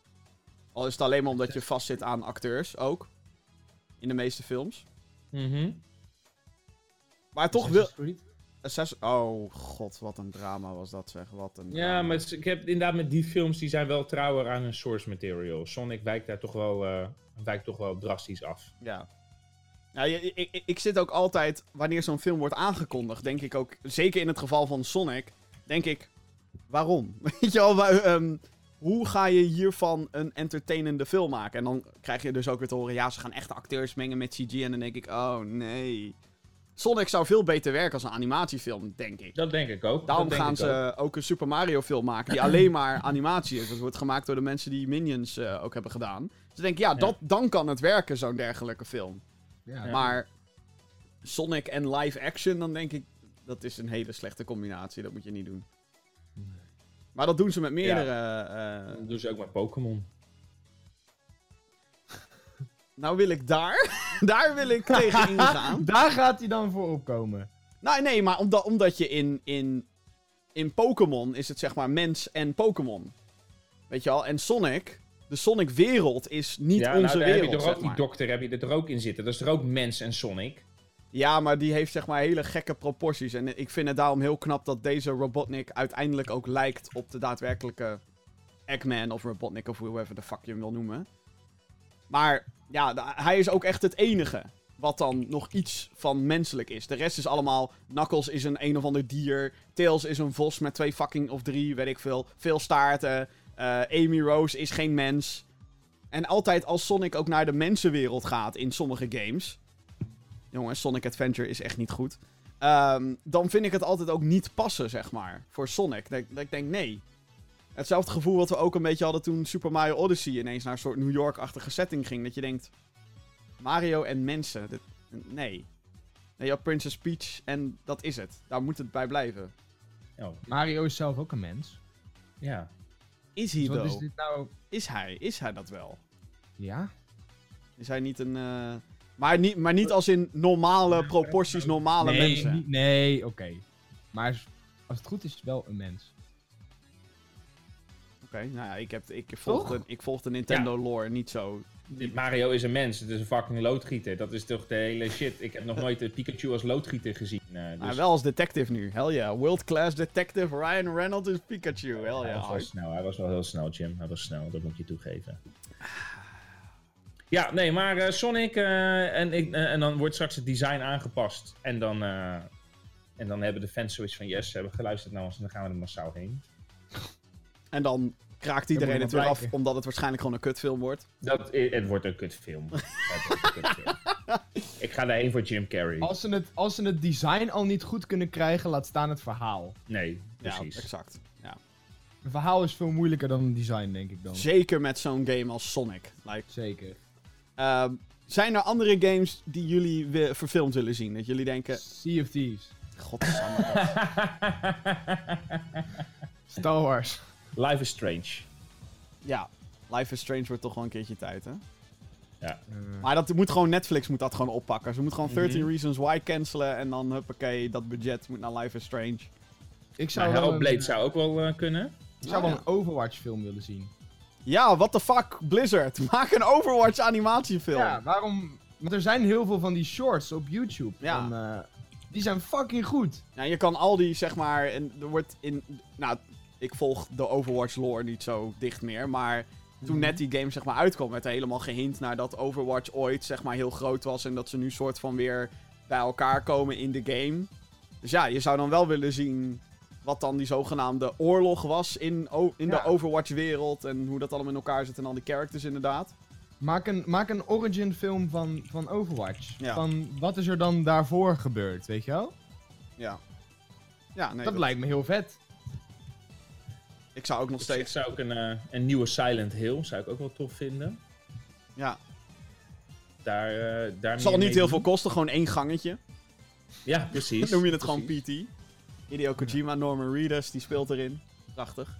Al is het alleen maar omdat je vastzit aan acteurs ook. In de meeste films. Mhm. Maar toch wil... Assassin... Oh god, wat een drama was dat zeg. Wat een Ja, drama. maar ik heb inderdaad met die films die zijn wel trouwer aan hun source material. Sonic wijkt daar toch wel, eh, wijkt toch wel drastisch af. Ja. Ja, je- ik, ik, ik zit ook altijd, wanneer zo'n film wordt aangekondigd, denk ik ook, zeker in het geval van Sonic, denk ik, waarom? Weet je wel, ehm, hoe ga je hiervan een entertainende film maken? En dan krijg je dus ook weer te horen, ja, ze gaan echte acteurs mengen met CG. En dan denk ik, oh nee. Sonic zou veel beter werken als een animatiefilm, denk ik. Dat denk ik ook. Daarom dat gaan ze ook. ook. een Super Mario film maken die alleen maar animatie is. Dat wordt gemaakt door de mensen die Minions eh, ook hebben gedaan. Dus ik denk, ja, dat, dan kan het werken, zo'n dergelijke film. Ja. Ja. Maar Sonic en live action, dan denk ik, dat is een hele slechte combinatie. Dat moet je niet doen. Maar dat doen ze met meerdere... eh, Dat doen ze ook met Pokémon. nou wil ik daar, daar wil ik tegen ingaan. Daar gaat hij dan voor opkomen. Nou nee, maar omdat, omdat je in, in, in Pokémon is het zeg maar mens en Pokémon. Weet je wel? En Sonic, de Sonic wereld is niet ja, onze nou, daar heb wereld, je zeg ook die dokter heb je er ook in zitten. Dat is er ook mens en Sonic. Ja, maar die heeft zeg maar hele gekke proporties. En ik vind het daarom heel knap dat deze Robotnik uiteindelijk ook lijkt op de daadwerkelijke Eggman of Robotnik of whoever the fuck je hem wil noemen. Maar ja, hij is ook echt het enige wat dan nog iets van menselijk is. De rest is allemaal... Knuckles is een een of ander dier. Tails is een vos met twee fucking of drie, weet ik veel. Veel staarten. Eh, Amy Rose is geen mens. En altijd als Sonic ook naar de mensenwereld gaat in sommige games... Jongens, Sonic Adventure is echt niet goed. Ehm, dan vind ik het altijd ook niet passen, zeg maar. Voor Sonic. Dat, dat ik denk, nee. Hetzelfde gevoel wat we ook een beetje hadden toen Super Mario Odyssey ineens naar een soort New York-achtige setting ging. Dat je denkt, Mario en mensen, dit, nee. Nee, je had Princess Peach en dat is het. Daar moet het bij blijven. Oh, Mario is zelf ook een mens. ja. Is hij Dus is dit nou? Is hij? Is hij dat wel? Ja? Is hij niet een... eh, Maar, niet, maar niet als in normale proporties, normale nee, mensen. niet- nee, oké. Maar als- het goed is, wel een mens. Oké, nou ja, ik, heb, ik, volg de, ik volg de Nintendo lore niet zo. Mario is een mens. Het is een fucking loodgieter. Dat is toch de hele shit. Ik heb nog nooit Pikachu als loodgieter gezien. eh, dus... Maar wel als detective nu. Hell yeah. World class detective Ryan Reynolds is Pikachu. Hell Hij was yeah. snel. Hij was wel heel snel, Jim. Hij was snel, dat moet je toegeven. Ja, nee, maar eh, Sonic eh, en, ik, eh, en dan wordt straks het design aangepast. En dan, en dan hebben de fans zoiets van yes, ze hebben geluisterd naar ons en dan gaan we er massaal heen. En dan kraakt iedereen het weer af, omdat het waarschijnlijk gewoon een kutfilm wordt. Dat, het wordt een kutfilm. Het wordt een kutfilm. ik ga daarheen voor Jim Carrey. Als ze, het, als ze het design al niet goed kunnen krijgen, laat staan het verhaal. Nee, Ja, precies. exact. Ja. Een verhaal is veel moeilijker dan een design, denk ik dan. Zeker met zo'n game als Sonic. Like, Zeker. ehm, zijn er andere games die jullie wi- verfilmd willen zien? Dat jullie denken, Sea of Thieves. godsamme. Star Wars. Life is Strange. Ja, Life is Strange wordt toch wel een keertje tijd, hè? Ja. Maar dat moet gewoon, Netflix moet dat gewoon oppakken. Ze moet gewoon 13 Mhm. Reasons Why cancelen en dan, huppakee, dat budget moet naar Life is Strange. Ik zou Hellblade een, zou ook wel eh, kunnen. ik zou wel Ja. een Overwatch film willen zien. Ja, what the fuck, Blizzard. Maak een Overwatch animatiefilm. Ja, waarom? Want er zijn heel veel van die shorts op YouTube. Ja. Eh, die zijn fucking goed. Ja, je kan al die, zeg maar, en er wordt in, nou, ik volg de Overwatch lore niet zo dicht meer, maar toen net die game, zeg maar, uitkwam, werd er helemaal gehint naar dat Overwatch ooit, zeg maar, heel groot was en dat ze nu soort van weer bij elkaar komen in de game. Dus ja, je zou dan wel willen zien wat dan die zogenaamde oorlog was in, in Ja. de Overwatch-wereld en hoe dat allemaal in elkaar zit en al die characters inderdaad. Maak een, maak een origin film van, van Overwatch. Ja. Van wat is er dan daarvoor gebeurd, weet je wel? Ja. Ja, nee, dat, dat- lijkt me heel vet. Ik zou ook nog Ik steeds... zou ook een, eh, een nieuwe Silent Hill zou ik ook wel tof vinden. Ja, Daar, eh daar zal niet heel veel kosten, gewoon één gangetje. Ja, precies. Dan noem je het gewoon. PT. Hideo Kojima, Norman Reedus, die speelt erin. Prachtig.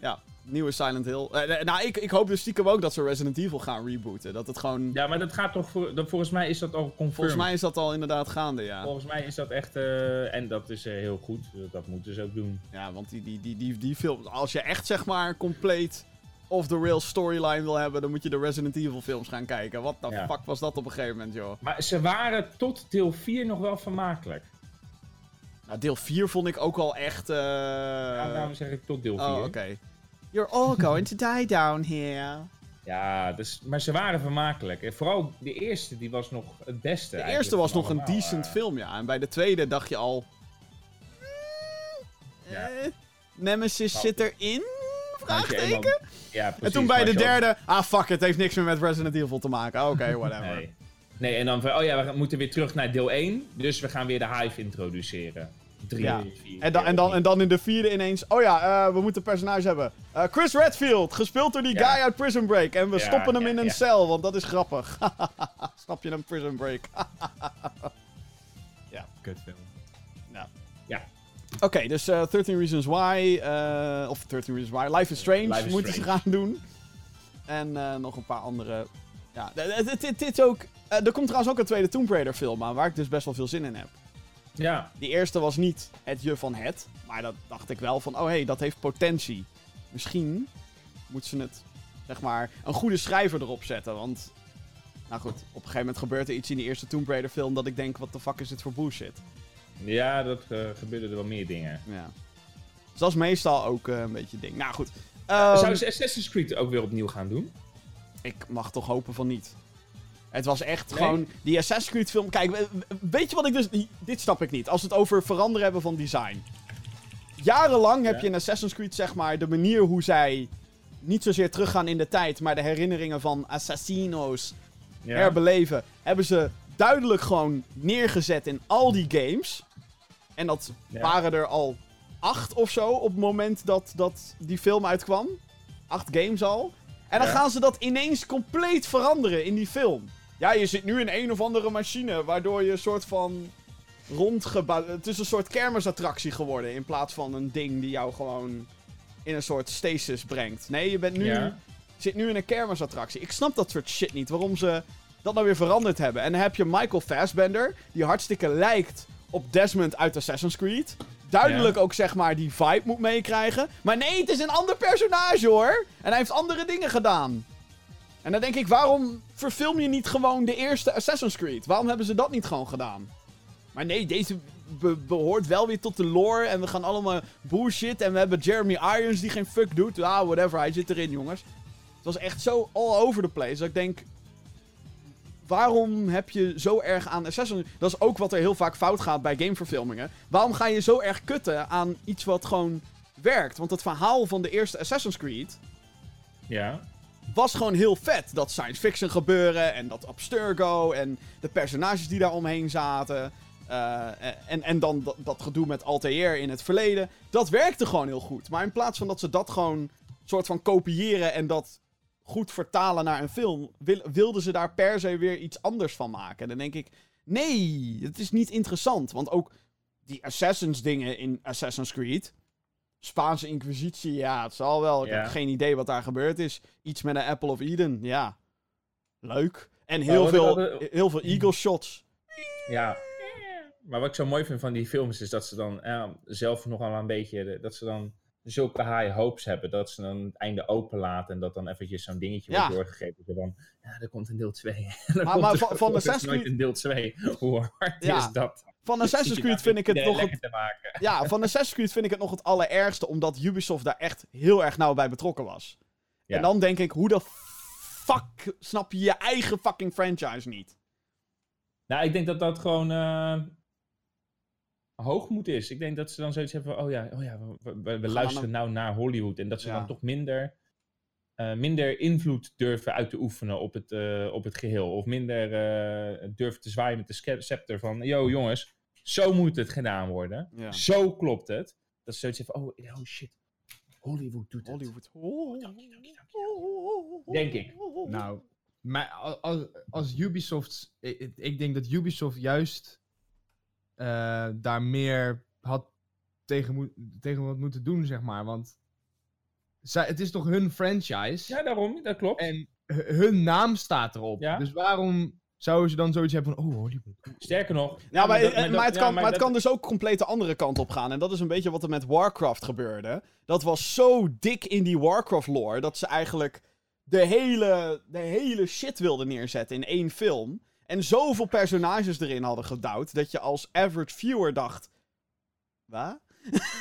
Ja, nieuwe Silent Hill. Eh, eh, nou, ik, ik hoop dus stiekem ook dat ze Resident Evil gaan rebooten. Dat het gewoon... Ja, maar dat gaat toch voor, dat, volgens mij is dat al confirmed. Volgens mij is dat al inderdaad gaande, ja. Volgens mij is dat echt, eh, en dat is heel goed, dat moeten ze ook doen. Ja, want die, die, die, die, die film... Als je echt, zeg maar, compleet off-the-rails storyline wil hebben... dan moet je de Resident Evil films gaan kijken. Wat de Ja. fuck was dat op een gegeven moment, joh? Maar ze waren tot deel 4 nog wel vermakelijk. Nou, deel 4 vond ik ook al echt... eh Ja, daarom zeg ik tot deel 4. Oh, oké. You're all going to die down here. Ja, dus, maar ze waren vermakelijk. En vooral de eerste, die was nog het beste. De eerste was nog een decent eh. film, ja. En bij de tweede dacht je al... Ja. eh, Nemesis Nou, zit erin? Vraagteken? Ja, precies. En toen bij de derde... Ah, fuck, het heeft niks meer met Resident Evil te maken. Oké, whatever. Nee. nee, en dan van, oh ja, we moeten weer terug naar deel 1. Dus we gaan weer de Hive introduceren. 3, Ja. 4, En dan, en, dan, en dan in de vierde ineens... Oh ja, eh, we moeten een personage hebben. Eh, Chris Redfield, gespeeld door die Ja. guy uit Prison Break. En we Ja, stoppen hem ja, in een ja. cel, want dat is grappig. Snap je een Prison Break? Kutfilm. Oké, dus eh 13 Reasons Why, of 13 Reasons Why, Life is Strange Life is moeten ze gaan doen. En nog een paar andere. Ja, dit- dit- dit ook. er komt trouwens ook een tweede Tomb Raider film aan, waar ik dus best wel veel zin in heb. Ja, Die eerste was niet het je van het, maar dat dacht ik wel van, oh hé, hey, dat heeft potentie. Misschien moeten ze het, zeg maar, een goede schrijver erop zetten, want... Nou goed, op een gegeven moment gebeurt er iets in die eerste Tomb Raider film dat ik denk, wat de fuck is dit voor bullshit? ja dat eh, gebeurde er wel meer dingen. Ja. Dus dat is meestal ook eh, een beetje ding. Nou goed. Ehm, Zou ze Assassin's Creed ook weer opnieuw gaan doen? Ik mag toch hopen van niet. Het was echt Nee? gewoon die Assassin's Creed film. Kijk, we- we- weet je wat ik dus. Dit snap ik niet. Als we het over veranderen hebben van design. Jarenlang heb je in Assassin's Creed, zeg maar, de manier hoe zij niet zozeer teruggaan in de tijd, maar de herinneringen van assassino's Ja. herbeleven, hebben ze duidelijk gewoon neergezet in al die games. En dat Ja. waren er al acht of zo op het moment dat, dat die film uitkwam. Acht games al. En dan gaan ze dat ineens compleet veranderen in die film. Ja, je zit nu in een of andere machine, waardoor je een soort van rondgebouwd... Het is een soort kermisattractie geworden, in plaats van een ding die jou gewoon in een soort stasis brengt. Nee, je bent nu... Ja. zit nu in een kermisattractie. Ik snap dat soort shit niet, waarom ze dat nou weer veranderd hebben. En dan heb je Michael Fassbender, die hartstikke lijkt op Desmond uit Assassin's Creed. Duidelijk ook, zeg maar, die vibe moet meekrijgen. Maar nee, het is een ander personage, hoor. En hij heeft andere dingen gedaan. En dan denk ik, waarom verfilm je niet gewoon de eerste Assassin's Creed? Waarom hebben ze dat niet gewoon gedaan? Maar nee, deze be- behoort wel weer tot de lore. En we gaan allemaal bullshit. En we hebben Jeremy Irons die geen fuck doet. Ah, whatever, hij zit erin, jongens. Het was echt zo all over the place. Dat ik denk, waarom heb je zo erg aan Assassin's Dat is ook wat er heel vaak fout gaat bij gameverfilmingen. Waarom ga je zo erg kutten aan iets wat gewoon werkt? Want het verhaal van de eerste Assassin's Creed Ja. Was gewoon heel vet. Dat science fiction gebeuren en dat Abstergo en de personages die daar omheen zaten. eh, en, en dan dat, gedoe met Altair in het verleden. Dat werkte gewoon heel goed. Maar in plaats van dat ze dat gewoon soort van kopiëren en dat goed vertalen naar een film, wil- wilden ze daar per se weer iets anders van maken. En dan denk ik, nee, het is niet interessant. Want ook die Assassins dingen in Assassin's Creed, Spaanse Inquisitie, ja, het zal wel. Ik Ja. heb geen idee wat daar gebeurd is. Iets met een Apple of Eden, ja. Leuk. En heel, veel, heel veel Eagle shots. Ja. Maar wat ik zo mooi vind van die films is dat ze dan eh, zelf nogal een beetje, de- dat ze dan zulke high hopes hebben, dat ze dan het einde open laten en dat dan eventjes zo'n dingetje Ja. wordt doorgegeven. Zo van, ja, er komt een deel 2. Maar- maar van- van Assassin's nooit Creed- een deel 2. Hoe hard Ja. is dat? Van Assassin's Creed vind ik het nog het te maken. Ja, van Assassin's Creed vind ik het nog het allerergste, omdat Ubisoft daar echt heel erg nauw bij betrokken was. Ja. En dan denk ik, hoe de fuck snap je je eigen fucking franchise niet? Nou, ik denk dat dat gewoon eh, hoogmoed is. Ik denk dat ze dan zoiets hebben van, oh ja, oh ja we, we- we luisteren nou naar Hollywood. En dat ze Ja. dan toch minder, eh, minder invloed durven uit te oefenen op het, eh, op het geheel. Of minder eh, durven te zwaaien met de sce- scepter van, yo jongens, zo moet het gedaan worden. Ja. Zo klopt het. Dat ze zoiets hebben van, oh, oh shit, Hollywood doet het. Hollywood. Denk ik. Nou, maar als, als Ubisoft. Ik, ik denk dat Ubisoft juist eh, daar meer had tegen, moet, tegen wat moeten doen, zeg maar. Want zij, het is toch hun franchise? Ja, daarom, dat klopt. En hu- hun naam staat erop. Ja. Dus waarom zouden ze dan zoiets hebben van. Oh, Hollywood. Sterker nog... Ja, maar, dat- eh, maar, het, ja, kan, maar het kan dus ook compleet de andere kant op gaan. En dat is een beetje wat er met Warcraft gebeurde. Dat was zo dik in die Warcraft-lore dat ze eigenlijk de hele, de hele shit wilden neerzetten in één film. En zoveel personages erin hadden gedouwd dat je als average viewer dacht... Wat?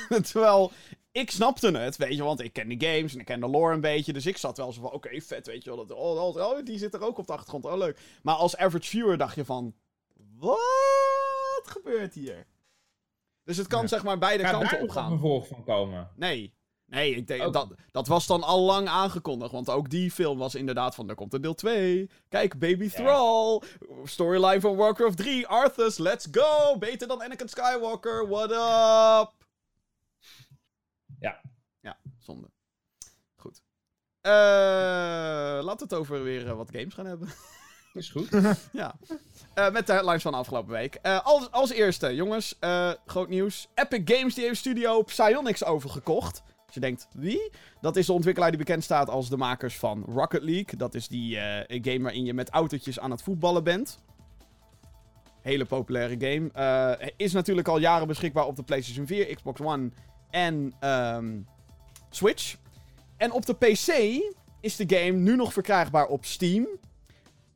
Terwijl, ik snapte het, weet je, want ik ken de games en ik ken de lore een beetje. Dus ik zat wel zo van, oké, vet, weet je wel. Dat, oh, oh, oh, die zit er ook op de achtergrond, oh leuk. Maar als average viewer dacht je van, wat gebeurt hier? Dus het kan Ja. zeg maar beide Gaat kanten daar op nog een vervolg van komen? Nee. Nee, ik denk, dat, dat was dan al lang aangekondigd. Want ook die film was inderdaad van, er komt een deel 2. Kijk, Baby Thrall. Storyline van Warcraft 3. Arthas, let's go. Beter dan Anakin Skywalker. What up? Ja. Ja, zonde. Goed. Eh laten we het over weer eh, wat games gaan hebben. Is goed. Ja. Eh, met de headlines van de afgelopen week. Als, als eerste, jongens, groot nieuws. Epic Games die heeft studio Psyonix overgekocht. Je denkt, wie? Dat is de ontwikkelaar die bekend staat als de makers van Rocket League. Dat is die eh, game waarin je met autootjes aan het voetballen bent. Hele populaire game. Eh, is natuurlijk al jaren beschikbaar op de PlayStation 4, Xbox One en ehm, Switch. En op de PC is de game nu nog verkrijgbaar op Steam.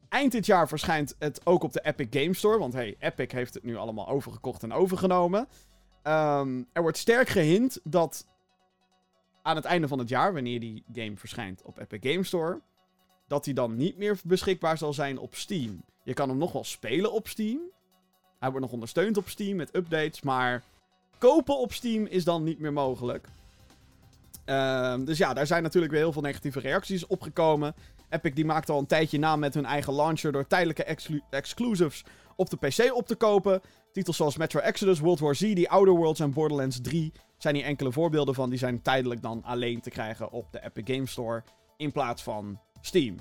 Eind dit jaar verschijnt het ook op de Epic Game Store. Want hey, Epic heeft het nu allemaal overgekocht en overgenomen. Ehm, er wordt sterk gehint dat aan het einde van het jaar, wanneer die game verschijnt op Epic Game Store, dat die dan niet meer beschikbaar zal zijn op Steam. Je kan hem nog wel spelen op Steam. Hij wordt nog ondersteund op Steam met updates, maar kopen op Steam is dan niet meer mogelijk. Ehm, dus ja, daar zijn natuurlijk weer heel veel negatieve reacties op gekomen. Epic die maakte al een tijdje naam met hun eigen launcher door tijdelijke exclu- exclusives op de PC op te kopen. Titels zoals Metro Exodus, World War Z, The Outer Worlds en Borderlands 3 zijn hier enkele voorbeelden van. Die zijn tijdelijk dan alleen te krijgen op de Epic Game Store in plaats van Steam.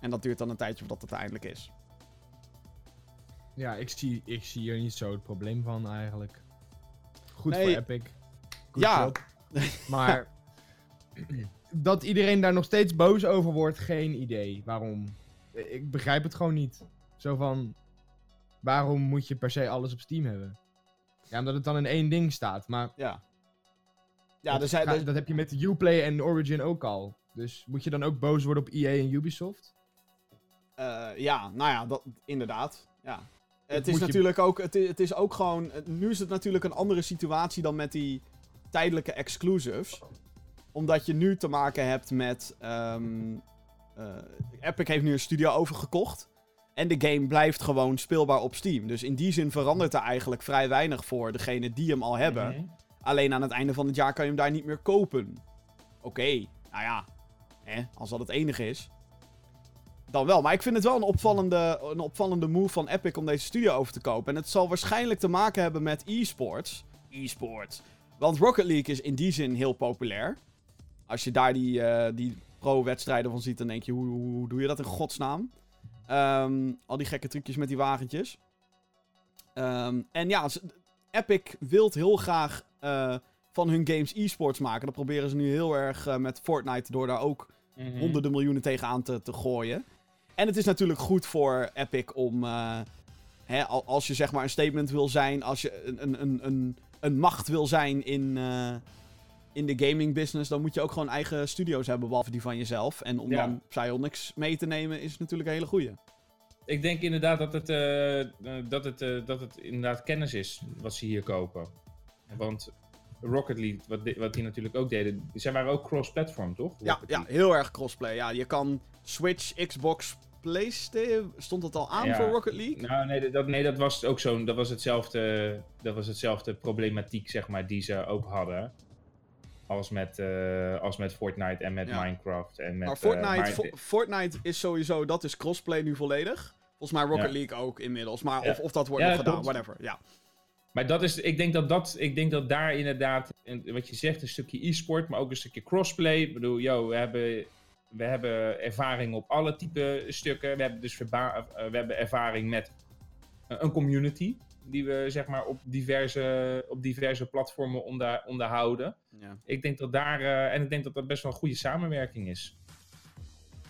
En dat duurt dan een tijdje voordat het eindelijk is. Ja, ik zie, ik zie hier niet zo het probleem van eigenlijk. Goed Nee. voor Epic. Ja. job. Maar dat iedereen daar nog steeds boos over wordt, geen idee. Waarom? Ik begrijp het gewoon niet. Zo van, waarom moet je per se alles op Steam hebben? Ja, omdat het dan in één ding staat. Maar Ja. Ja, dat, dat heb je met Uplay en Origin ook al. Dus moet je dan ook boos worden op EA en Ubisoft? Eh, ja, nou ja, dat, inderdaad. Ja. Het is je- natuurlijk ook, het is, het is ook gewoon, nu is het natuurlijk een andere situatie dan met die tijdelijke exclusives. Omdat je nu te maken hebt met, ehm, eh, Epic heeft nu een studio overgekocht. En de game blijft gewoon speelbaar op Steam. Dus in die zin verandert er eigenlijk vrij weinig voor degene die hem al hebben. Mhm. Alleen aan het einde van het jaar kan je hem daar niet meer kopen. Oké, nou ja. Als dat het enige is. Dan wel. Maar ik vind het wel een opvallende, een opvallende move van Epic om deze studio over te kopen. En het zal waarschijnlijk te maken hebben met e-sports. E-sports. Want Rocket League is in die zin heel populair. Als je daar die, eh, die pro-wedstrijden van ziet, dan denk je, hoe, hoe, hoe doe je dat in godsnaam? Ehm, al die gekke trucjes met die wagentjes. Ehm, en ja, Epic wilt heel graag eh, van hun games e-sports maken. Dat proberen ze nu heel erg eh, met Fortnite door daar ook Mhm. honderden miljoenen tegenaan te, te gooien. En het is natuurlijk goed voor Epic om, eh, hè, al- als je zeg maar een statement wil zijn, als je een, een, een, een, macht wil zijn in, in de gaming business, dan moet je ook gewoon eigen studio's hebben, behalve die van jezelf. En om Ja. dan Psyonix mee te nemen, is natuurlijk een hele goeie. Ik denk inderdaad dat het, eh, eh, dat, het, eh, dat het inderdaad kennis is wat ze hier kopen. Want Rocket League, wat, wat die natuurlijk ook deden, zij waren ook cross-platform, toch? Ja, Rocket ja, League. heel erg crossplay. Ja, je kan Switch, Xbox, PlayStation. Stond het al aan Ja. voor Rocket League? Nou, nee, dat, nee, dat was ook zo'n, dat was hetzelfde, dat was hetzelfde problematiek, zeg maar, die ze ook hadden. Als met, eh, als met Fortnite en met Ja. Minecraft. En met, maar eh, Fortnite, Fo- Fortnite is sowieso, dat is crossplay nu volledig. Volgens mij Rocket Ja. League ook inmiddels. Maar Ja. of, of dat wordt Ja, nog gedaan, klopt. whatever. Ja. Maar dat is, ik denk dat, dat, ik denk dat daar inderdaad, en wat je zegt, een stukje e-sport, maar ook een stukje crossplay. Ik bedoel, yo, we hebben, we hebben ervaring op alle type stukken. We hebben dus verba- eh, we hebben ervaring met een community, die we zeg maar op diverse, op diverse platformen onder, onderhouden. Ja, Ik denk dat daar, eh, en ik denk dat dat best wel een goede samenwerking is.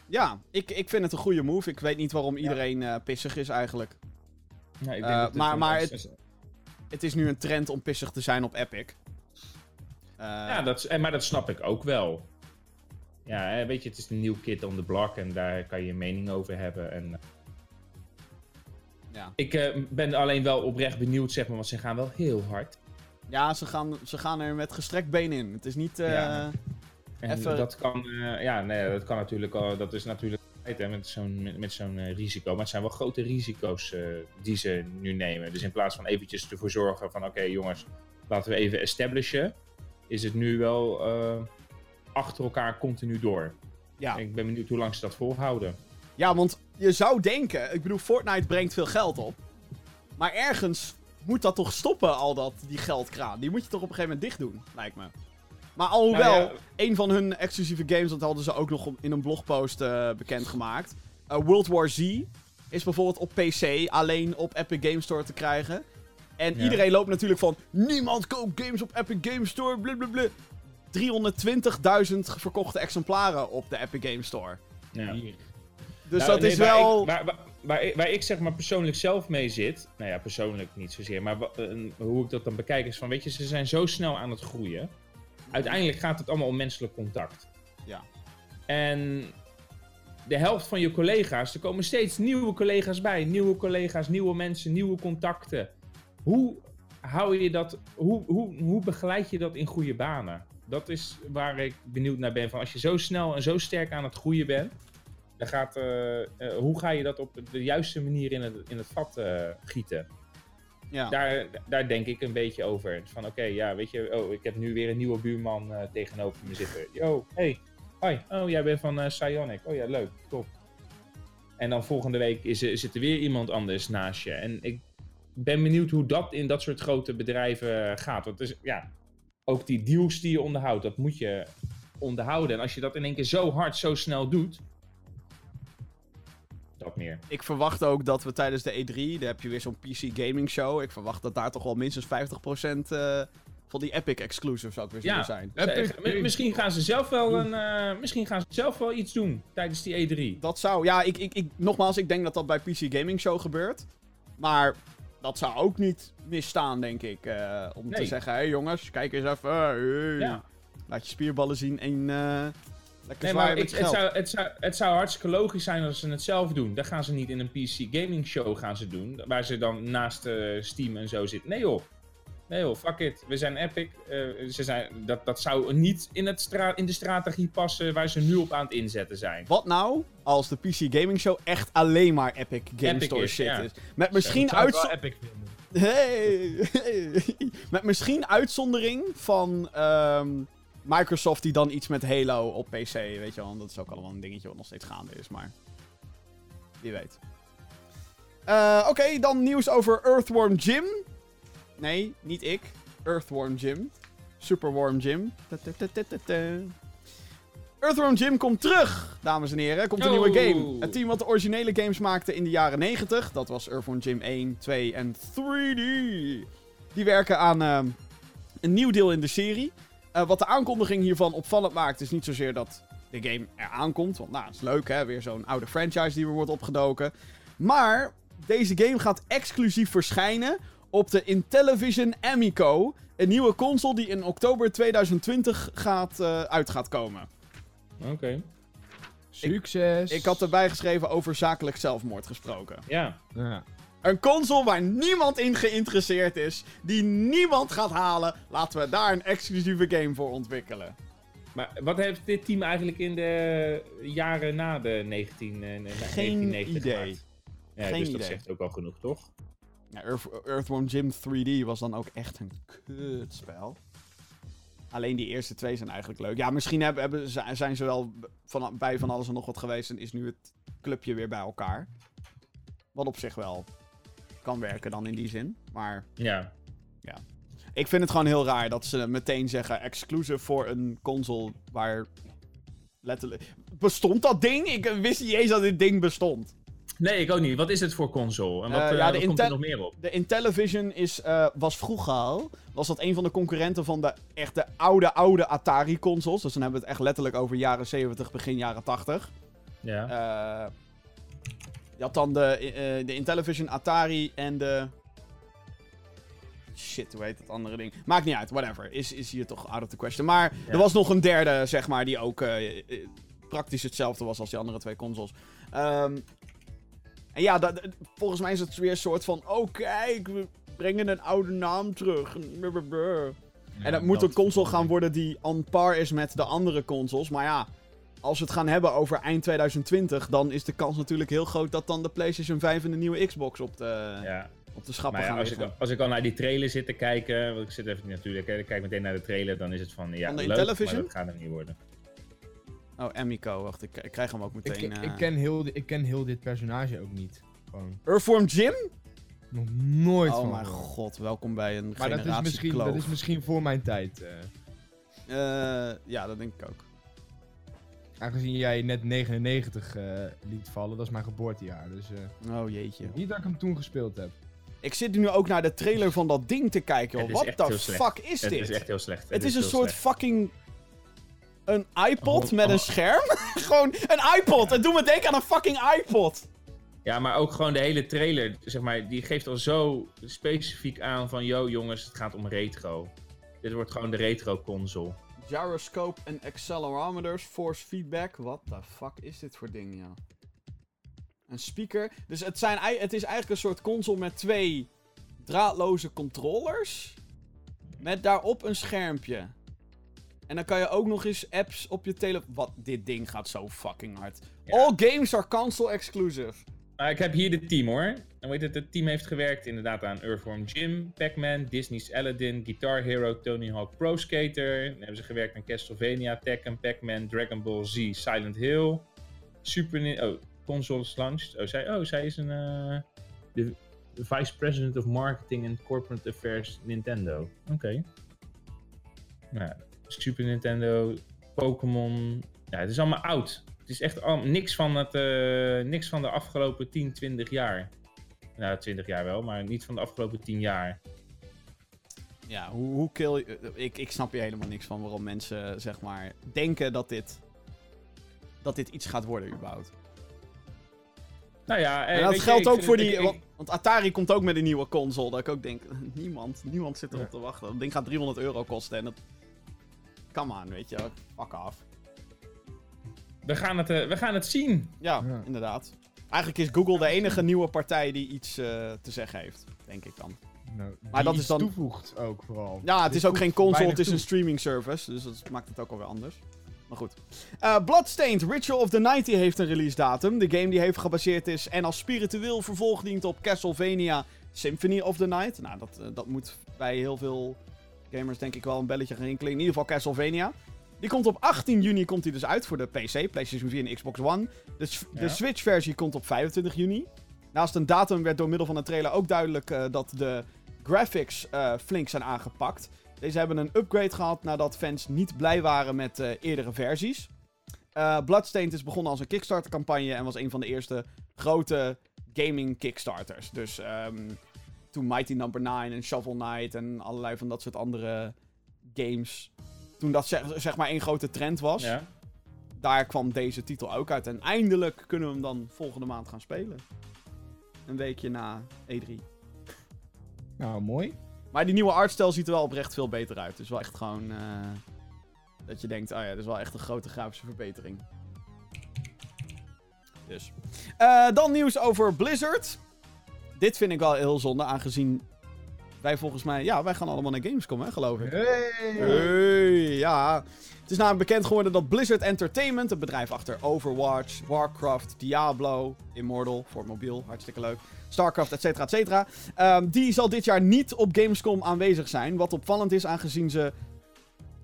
ja ik, ik vind het een goede move. Ik weet niet waarom iedereen eh, pissig is eigenlijk. Ja, ik denk Eh, dat het maar- maar is- het- Het is nu een trend om pissig te zijn op Epic. Ja, dat, maar dat snap ik ook wel. Ja, weet je, het is een nieuw kid on the block en daar kan je een mening over hebben. En, ja. ik eh, ben alleen wel oprecht benieuwd, zeg maar, want ze gaan wel heel hard. ja ze, gaan, ze gaan er met gestrekt been in. Het is niet... eh, Ja. En Even- dat kan, eh, ja, nee, dat kan natuurlijk dat is natuurlijk hè, met zo'n met, met zo'n eh, risico. Maar het zijn wel grote risico's eh, die ze nu nemen. Dus in plaats van eventjes ervoor zorgen van, oké jongens, laten we even establishen, is het nu wel eh, achter elkaar continu door. ja. Ik ben benieuwd hoe lang ze dat volhouden. Ja, want je zou denken... Ik bedoel, Fortnite brengt veel geld op. Maar ergens moet dat toch stoppen, al dat, die geldkraan. Die moet je toch op een gegeven moment dicht doen, lijkt me. Maar alhoewel, Nou ja. een van hun exclusieve games, dat hadden ze ook nog in een blogpost eh, bekendgemaakt. Eh, World War Z is bijvoorbeeld op PC alleen op Epic Game Store te krijgen. En Ja. iedereen loopt natuurlijk van, niemand koopt games op Epic Game Store, blablabla. 320.000 verkochte exemplaren op de Epic Game Store. Ja. Dus Nou, dat nee, is waar wel... Ik, waar, waar, waar, ik, waar ik zeg maar persoonlijk zelf mee zit. Nou ja, persoonlijk niet zozeer. Maar hoe ik dat dan bekijk is van, weet je, ze zijn zo snel aan het groeien. Uiteindelijk gaat het allemaal om menselijk contact. Ja. En de helft van je collega's, er komen steeds nieuwe collega's bij. Nieuwe collega's, nieuwe mensen, nieuwe contacten. Hoe hou je dat, hoe, hoe, hoe begeleid je dat in goede banen? Dat is waar ik benieuwd naar ben. Van als je zo snel en zo sterk aan het groeien bent, dan gaat, eh, eh, hoe ga je dat op de juiste manier in het, in het vat eh, gieten? ja. Daar, daar denk ik een beetje over. Van oké, ja, weet je, oh, ik heb nu weer een nieuwe buurman tegenover me zitten. Yo, hey, hoi, oh, jij bent van eh Psionic. Oh ja, leuk, top. En dan volgende week is, zit er weer iemand anders naast je. En ik ben benieuwd hoe dat in dat soort grote bedrijven gaat. Want is, ja, ook die deals die je onderhoudt, dat moet je onderhouden. En als je dat in één keer zo hard, zo snel doet, dat meer. Ik verwacht ook dat we tijdens de E3, daar heb je weer zo'n PC gaming show. Ik verwacht dat daar toch wel minstens 50% eh, van die Epic exclusives ook weer Ja. zijn. Epic Eh, misschien gaan ze zelf wel een, eh, misschien gaan ze zelf wel iets doen tijdens die E E3. Dat zou, ja, ik, ik, ik, nogmaals, ik denk dat dat bij PC Gaming Show gebeurt. Maar dat zou ook niet misstaan, denk ik. eh, om te zeggen, hé hey, jongens, kijk eens even. hey. Ja. Laat je spierballen zien en eh lekker Nee, maar ik, het, zou, het, zou, het zou hartstikke logisch zijn als ze het zelf doen. Dat gaan ze niet in een PC gaming show gaan ze doen. Waar ze dan naast eh, Steam en zo zitten. Nee joh. Nee joh, fuck it. We zijn Epic. Eh, ze zijn, dat, dat zou niet in, het stra in de strategie passen waar ze nu op aan het inzetten zijn. Wat nou als de PC Gaming Show echt alleen maar Epic Game Epic Store is, shit ja. is? Met misschien, Zou ik wel uitzo- epic vinden. hey. Met misschien uitzondering van ehm, Microsoft die dan iets met Halo op PC, weet je wel. Want Dat is ook allemaal een dingetje wat nog steeds gaande is, maar wie weet. Eh, Oké, dan nieuws over Earthworm Jim. Nee, niet ik. Earthworm Jim. Superworm Jim. Earthworm Jim komt terug, dames en heren. Komt een Oh. nieuwe game. Het team wat de originele games maakte in de jaren 90. Dat was Earthworm Jim 1, 2 en 3D. Die werken aan ehm, Een nieuw deel in de serie. Eh, wat de aankondiging hiervan opvallend maakt, is niet zozeer dat de game er aankomt. Want nou, dat is leuk hè, weer zo'n oude franchise die weer wordt opgedoken. Maar deze game gaat exclusief verschijnen op de Intellivision Amico. Een nieuwe console die in oktober 2020 gaat, eh, uit gaat komen. Oké. Succes. Ik had erbij geschreven over zakelijk zelfmoord gesproken. Ja. Ja. Een console waar niemand in geïnteresseerd is, die niemand gaat halen. Laten we daar een exclusieve game voor ontwikkelen. Maar wat heeft dit team eigenlijk in de jaren na de 19, eh, Geen 1990 idee. gemaakt? Ja, Geen dus dat idee. zegt ook al genoeg, toch? Ja, Earth, Earthworm Jim 3D was dan ook echt een kutspel. Alleen die eerste twee zijn eigenlijk leuk. Ja, misschien hebben, hebben, zi- zijn ze wel van, bij van alles en nog wat geweest en is nu het clubje weer bij elkaar. Wat op zich wel kan werken dan in die zin. Maar Ja. ik vind het gewoon heel raar dat ze meteen zeggen exclusive voor een console waar letterlijk... Bestond dat ding? Ik wist niet eens dat dit ding bestond. Nee, ik ook niet. Wat is het voor console? En wat, Eh, eh, ja, wat komt er nog meer op? De Intellivision is, eh, was vroeger al, was dat een van de concurrenten van de echte oude, oude Atari-consoles. Dus dan hebben we het echt letterlijk over jaren 70, begin jaren 80. Ja. Je had dan de, eh, de Intellivision, Atari en de... Shit, hoe heet het andere ding? Maakt niet uit, whatever. Is, is hier toch out of the question. Maar Ja. er was nog een derde, zeg maar, die ook eh, eh, praktisch hetzelfde was als die andere twee consoles. Ehm, en ja, dat, dat- volgens mij is het weer een soort van... Oh, kijk, we brengen een oude naam terug. En dat moet een console gaan worden die on par is met de andere consoles. Maar ja, als we het gaan hebben over eind 2020, dan is de kans natuurlijk heel groot dat dan de PlayStation 5 en de nieuwe Xbox op de, ja. op de schappen Maar ja, gaan als, ik, liggen. als ik al naar die trailer zit te kijken, want ik zit even natuurlijk, hè, ik kijk meteen naar de trailer, dan is het van, ja, leuk, Intellivision? maar dat gaat hem niet worden. Oh, Amico, wacht, ik, ik krijg hem ook Ik, meteen. ik, eh. ken heel, ik ken heel dit personage ook niet. Gewoon. Earthworm Jim? Nog nooit Oh van mijn gehoord. god, welkom bij een Maar dat is, misschien, dat is misschien voor mijn tijd. eh. Eh, ja, dat denk ik ook. Aangezien jij net 99 eh, liet vallen, dat is mijn geboortejaar. Dus eh, Oh jeetje. niet dat ik hem toen gespeeld heb. Ik zit nu ook naar de trailer van dat ding te kijken. Het heel slecht. fuck is Het dit? is echt heel slecht. Het is een soort slecht. fucking. Een iPod Oh, met een oh. scherm? Gewoon een iPod. Het doet me denken aan een fucking iPod. Ja, maar ook gewoon de hele trailer, zeg maar, die geeft al zo specifiek aan van, yo jongens, het gaat om retro. Dit wordt gewoon de retro console. Gyroscope en accelerometers, force feedback. What the fuck is dit voor ding, ja? Een speaker. Dus het, zijn, het is eigenlijk een soort console met twee draadloze controllers. Met daarop een schermpje. En dan kan je ook nog eens apps op je telefoon. Wat, dit ding gaat zo fucking hard. Ja. All games are console exclusive. Ik heb hier het team hoor. En weet het, het team heeft gewerkt inderdaad aan Earthworm Jim, Pac-Man, Disney's Aladdin, Guitar Hero, Tony Hawk Pro Skater. Dan hebben ze gewerkt aan Castlevania, Tekken, Pac-Man, Dragon Ball Z, Silent Hill, Super Ni- Oh, consoles launched. Oh, zij, oh, zij is een... eh, de Vice President of Marketing and Corporate Affairs Nintendo. Oké. Nou, Super Nintendo, Pokémon. Ja, het is allemaal oud. Het is echt al, niks, van het, eh, niks van de afgelopen 10, 20 jaar. Nou, 20 jaar wel, maar niet van de afgelopen 10 jaar. Ja, hoe, hoe kill je... eh, Ik, ik snap hier helemaal niks van waarom mensen, zeg maar, denken dat dit... Dat dit iets gaat worden, überhaupt. Nou ja, eh, En dat je, geldt ook voor die... ik- want, ik- want Atari komt ook met een nieuwe console. Dat ik ook denk, niemand, niemand zit erop Ja. te wachten. Dat ding gaat 300 euro kosten en dat... Come on, weet je. Fuck af. we, gaan het, eh, we gaan het zien. Ja, Ja. inderdaad. Eigenlijk is Google de enige nieuwe partij die iets eh, te zeggen heeft. Denk ik dan. Nou, Maar dat is dan- toevoegt ook vooral. Ja, het is ook geen console, het is een streaming service. Dus dat maakt het ook alweer anders. Maar goed. Eh, Bloodstained Ritual of the Night heeft een release datum. De game die heeft gebaseerd is en als spiritueel vervolg dient op Castlevania Symphony of the Night. Nou, dat, eh, dat moet bij heel veel gamers denk ik wel een belletje gaan rinkelen. In ieder geval Castlevania. Die komt op 18 juni komt die dus uit voor de PC, PlayStation 4 en Xbox One. De, s- de Ja. Switch versie komt op 25 juni. Naast een datum werd door middel van een trailer ook duidelijk eh, dat de graphics eh, flink zijn aangepakt. Deze hebben een upgrade gehad nadat fans niet blij waren met eh, eerdere versies. Bloodstained is begonnen als een Kickstarter-campagne en was een van de eerste grote gaming Kickstarters. Dus ehm, toen Mighty Number 9 en Shovel Knight en allerlei van dat soort andere games. Toen dat zeg, zeg maar één grote trend was. Ja. Daar kwam deze titel ook uit. En eindelijk kunnen we hem dan volgende maand gaan spelen. Een weekje na E3. Nou, mooi. Maar die nieuwe artstijl ziet er wel oprecht veel beter uit. Dus wel echt gewoon... eh, dat je denkt, oh ja, dat is wel echt een grote grafische verbetering. Dus. Eh, dan nieuws over Blizzard. Dit vind ik wel heel zonde, aangezien wij volgens mij... Ja, wij gaan allemaal naar Gamescom, hè, geloof ik. Hey. Hey, ja. Het is namelijk bekend geworden dat Blizzard Entertainment, het bedrijf achter Overwatch, Warcraft, Diablo, Immortal voor mobiel, hartstikke leuk, Starcraft, et cetera, et cetera, ehm, die zal dit jaar niet op Gamescom aanwezig zijn. Wat opvallend is, aangezien ze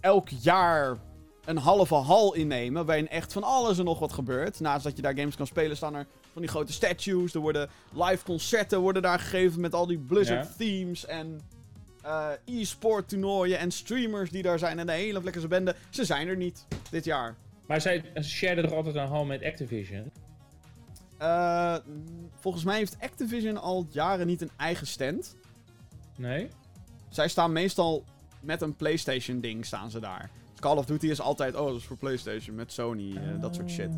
elk jaar een halve hal innemen, waarin echt van alles en nog wat gebeurt. Naast dat je daar games kan spelen, staan er van die grote statues. Er worden live concerten worden daar gegeven met al die Blizzard Ja. themes en eh, e-sport toernooien en streamers die daar zijn en de hele vlekkelse bende. Ze zijn er niet dit jaar. Maar zij shareden toch altijd een hal met Activision? Eh, volgens mij heeft Activision al jaren niet een eigen stand. Nee? Zij staan meestal met een PlayStation ding staan ze daar. Call of Duty is altijd, oh dat is voor PlayStation met Sony, eh, dat soort shit.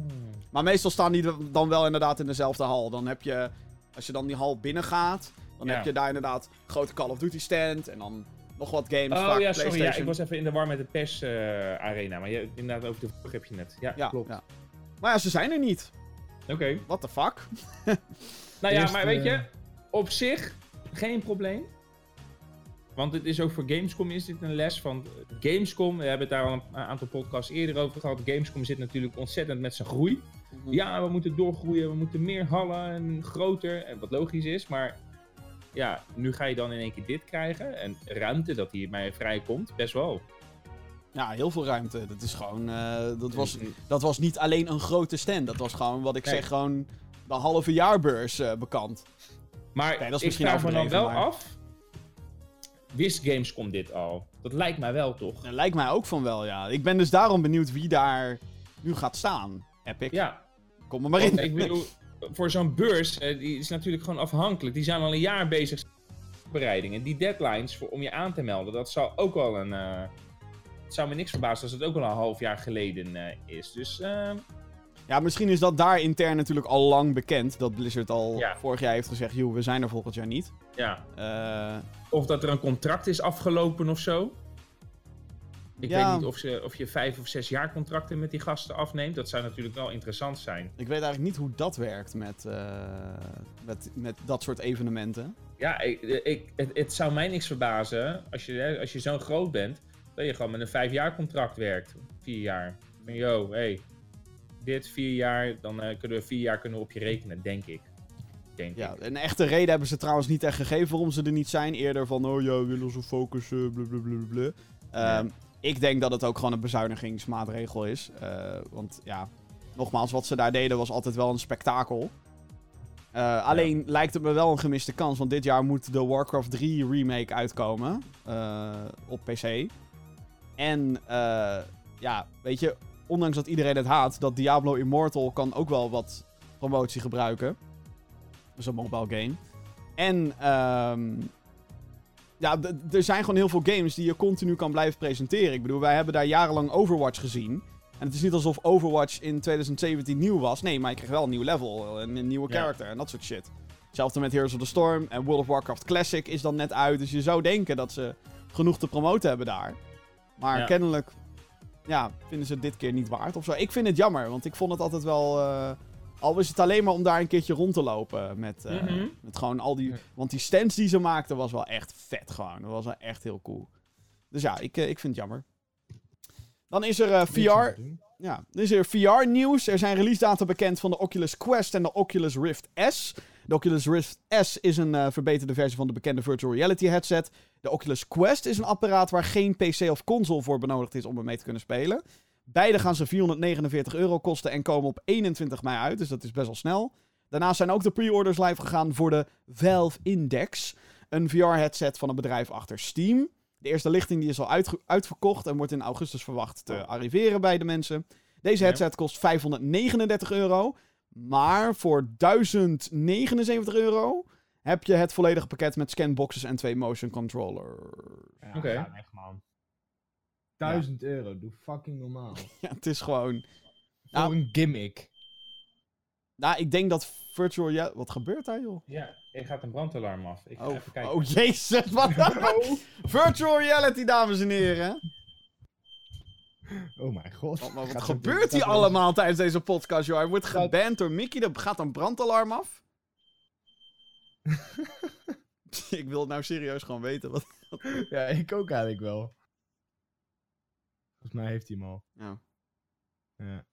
Maar meestal staan die dan wel inderdaad in dezelfde hal. Dan heb je, als je dan die hal binnen gaat, dan Ja. heb je daar inderdaad een grote Call of Duty stand en dan nog wat games. Oh vaak ja, sorry. Ja, ik was even in de war met de PES eh, arena. Maar je, inderdaad, over de vorige heb je net. Ja, Ja, klopt. ja. Maar ja, ze zijn er niet. Oké. What the fuck? Nou ja, Eerst, maar weet eh, je, op zich geen probleem. Want het is ook voor Gamescom is dit een les van Gamescom. We hebben het daar al een aantal podcasts eerder over gehad. Gamescom zit natuurlijk ontzettend met zijn groei. Ja, we moeten doorgroeien, we moeten meer hallen en groter. En wat logisch is, maar ja, nu ga je dan in één keer dit krijgen. En ruimte dat hiermee vrijkomt, best wel. Ja, heel veel ruimte. Dat is gewoon, eh, dat, was, dat was niet alleen een grote stand. Dat was gewoon, wat ik Nee. zeg, gewoon de halve jaarbeurs eh, bekend. Maar Oké, dat is ik vraag me dan wel maar- af. Wist Gamescom dit al? Dat lijkt mij wel, toch? Dat lijkt mij ook van wel, ja. Ik ben dus daarom benieuwd wie daar nu gaat staan. Epic, Ja, kom er maar in. Ik bedoel, voor zo'n beurs, eh, die is natuurlijk gewoon afhankelijk. Die zijn al een jaar bezig met voorbereidingen. Die deadlines voor, om je aan te melden, dat zal ook wel een... eh, het zou me niks verbazen als het ook wel een half jaar geleden eh, is. Dus Ja, misschien is dat daar intern natuurlijk al lang bekend. Dat Blizzard al Ja. vorig jaar heeft gezegd, joh, we zijn er volgend jaar niet. ja, Eh, of dat er een contract is afgelopen of zo. Ik Ja. weet niet of, ze, of je vijf of zes jaar contracten met die gasten afneemt. Dat zou natuurlijk wel interessant zijn. ik weet eigenlijk niet hoe dat werkt met, eh, met, met dat soort evenementen. Ja, ik, ik, het, het zou mij niks verbazen als je, als je zo groot bent, dat je gewoon met een vijf jaar contract werkt. Vier jaar. Van, yo, hey, dit vier jaar, dan eh, kunnen we vier jaar kunnen we op je rekenen, denk ik. Denk Ja, ik. een echte reden hebben ze trouwens niet echt gegeven waarom ze er niet zijn. Eerder van, oh ja, we willen onze focus, eh, blablabla. Ehm, Ik denk dat het ook gewoon een bezuinigingsmaatregel is. Eh, want ja, nogmaals, wat ze daar deden was altijd wel een spektakel. Eh, alleen lijkt het me wel een gemiste kans, want dit jaar moet de Warcraft 3 remake uitkomen op PC. En ja, weet je, ondanks dat iedereen het haat, dat Diablo Immortal kan ook wel wat promotie gebruiken. Dat is een mobile game. En ehm, ja, er zijn gewoon heel veel games die je continu kan blijven presenteren. Ik bedoel, wij hebben daar jarenlang Overwatch gezien. En het is niet alsof Overwatch in 2017 nieuw was. Nee, maar je kreeg wel een nieuw level en een nieuwe Ja. character en dat soort shit. Hetzelfde met Heroes of the Storm en World of Warcraft Classic is dan net uit. Dus je zou denken dat ze genoeg te promoten hebben daar. Maar Ja. kennelijk ja, vinden ze het dit keer niet waard of zo. Ik vind het jammer, want ik vond het altijd wel... eh, al is het alleen maar om daar een keertje rond te lopen met, eh, Mhm. met gewoon al die... Want die stands die ze maakten was wel echt vet gewoon. Dat was wel echt heel cool. Dus ja, ik, eh, ik vind het jammer. Dan is er eh, VR. Ja, dan is er VR-nieuws. Er zijn release data bekend van de Oculus Quest en de Oculus Rift S. De Oculus Rift S is een eh, verbeterde versie van de bekende virtual reality headset. De Oculus Quest is een apparaat waar geen PC of console voor benodigd is om ermee te kunnen spelen. Beide gaan ze 449 euro kosten en komen op 21 mei uit, dus dat is best wel snel. Daarnaast zijn ook de pre-orders live gegaan voor de Valve Index, een VR-headset van een bedrijf achter Steam. De eerste lichting die is al uitverkocht en wordt in augustus verwacht te arriveren bij de mensen. Deze headset kost 539 euro, maar voor 1079 euro heb je het volledige pakket met scanboxes en twee motion controllers. Ja, Oké. weg, man. 1000 euro, doe fucking normaal. Ja, het is gewoon... Voor Nou. een gimmick. Nou, ik denk dat virtual reality... Wat gebeurt daar, joh? Ja, er gaat een brandalarm af. Ik ga Oh, even kijken. oh jezus, wat Virtual reality, dames en heren. Oh mijn god. Wat, wat gebeurt hier allemaal tijdens deze podcast, joh? Hij wordt geband door Mickey, er gaat een brandalarm af. ik wil het nou serieus gewoon weten. Wat... Ja, ik ook eigenlijk wel. Volgens mij heeft hij hem al. Ja. Ja.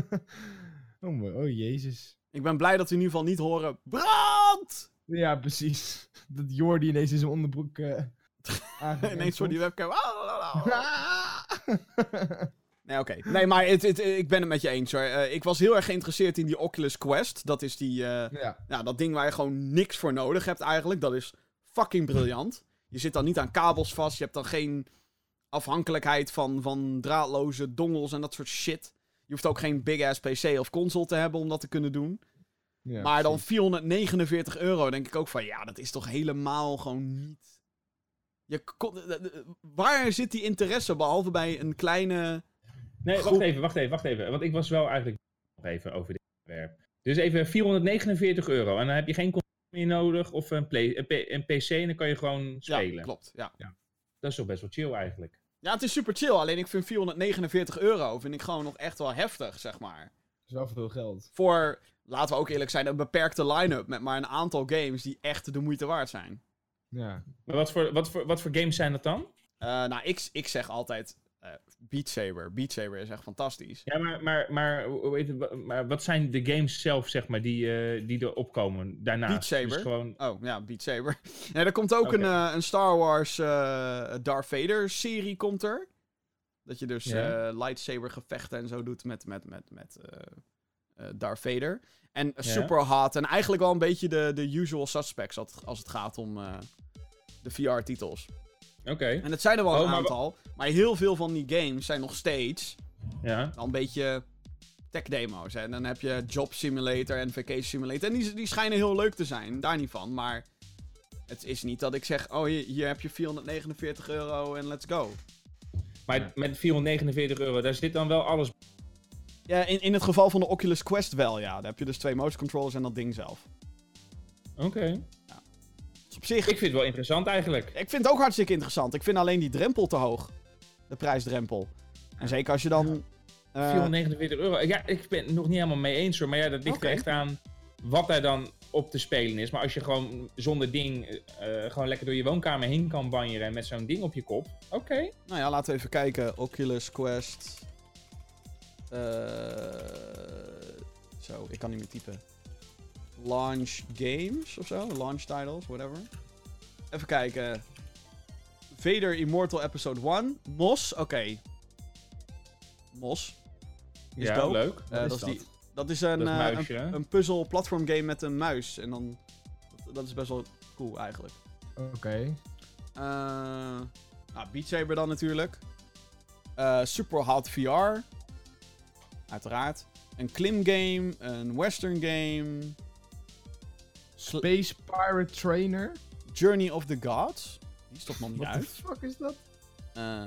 oh, mooi. oh jezus. Ik ben blij dat we in ieder geval niet horen... Brand! Ja, precies. Dat Jordi ineens in zijn onderbroek eh Ineens voor die webcam. Nee, oké. Nee, maar het, het- ik ben het met je eens hoor. Eh, ik was heel erg geïnteresseerd in die Oculus Quest. Dat is die, eh, ja. dat ding waar je gewoon niks voor nodig hebt eigenlijk. Dat is fucking briljant. Je zit dan niet aan kabels vast. Je hebt dan geen afhankelijkheid van, van draadloze dongels en dat soort shit. Je hoeft ook geen big-ass PC of console te hebben om dat te kunnen doen. ja maar dan precies. 449 euro, denk ik ook van ja, dat is toch helemaal gewoon niet. Je kon, eh, eh, waar zit die interesse behalve bij een kleine. Nee, Groep- wacht even, wacht even, wacht even. Want ik was wel eigenlijk nog even over dit onderwerp. Dus even 449 euro. En dan heb je geen console meer nodig of een, play, een, PC en dan kan je gewoon spelen. Ja, klopt. Ja. Dat is toch best wel chill eigenlijk. ja, het is super chill. Alleen ik vind 449 euro vind ik gewoon nog echt wel heftig, zeg maar. Dat is wel veel geld. Voor, laten we ook eerlijk zijn, een beperkte line-up met maar een aantal games die echt de moeite waard zijn. Ja. Maar wat voor, wat voor, wat voor games zijn dat dan? Eh, nou, ik, ik zeg altijd eh, Beat Saber. Beat Saber is echt fantastisch. Ja, maar, maar, maar, hoe hoe heet het, maar wat zijn de games zelf, zeg maar, die, eh, die er opkomen daarna? Beat Saber? Dus gewoon... Oh, ja, Beat Saber. ja, er komt ook een, eh, een Star Wars eh, Darth Vader serie komt er. Dat je dus eh, lightsaber gevechten en zo doet met, met, met, met Darth Vader. En super hot. En eigenlijk wel een beetje de, de usual suspects als het, gaat om eh, de VR-titels. Oké, En het zijn er wel Oh, een wa- aantal. Maar heel veel van die games zijn nog steeds ja. wel een beetje tech demo's. hè. En dan heb je Job Simulator en Vacation Simulator. En die, die schijnen heel leuk te zijn, daar niet van. Maar het is niet dat ik zeg, oh hier, hier heb je 449 euro en let's go. Maar met 449 euro, daar zit dan wel alles... Ja, in, in het geval van de Oculus Quest wel, ja. Daar heb je dus twee motion controllers en dat ding zelf. Oké. Dus op zich, Ik vind het wel interessant eigenlijk. ik vind het ook hartstikke interessant. Ik vind alleen die drempel te hoog. De prijsdrempel. En zeker als je dan... eh, 449 euro. Ja, ik ben het nog niet helemaal mee eens hoor. Maar ja, dat ligt er echt aan wat daar dan op te spelen is. Maar als je gewoon zonder ding eh, gewoon lekker door je woonkamer heen kan banjeren met zo'n ding op je kop. Oké. Nou ja, laten we even kijken. Oculus Quest. Eh, zo, ik kan niet meer typen. Launch games of zo? Launch titles, whatever. Even kijken. Vader Immortal Episode 1. Mos, oké. Mos. Is ja, dope. leuk. Eh, is dat, is dat? die, dat is een, Dat eh, muisje, een, hè? een puzzel platform game met een muis. En dan. Dat, dat is best wel cool eigenlijk. Oké. Eh nou, Beat Saber dan natuurlijk. Eh Super Hot VR. Uiteraard. Een klim game. Een western game. Space Pirate Trainer. Journey of the Gods. Die is toch nog niet What the uit. fuck is dat? Eh,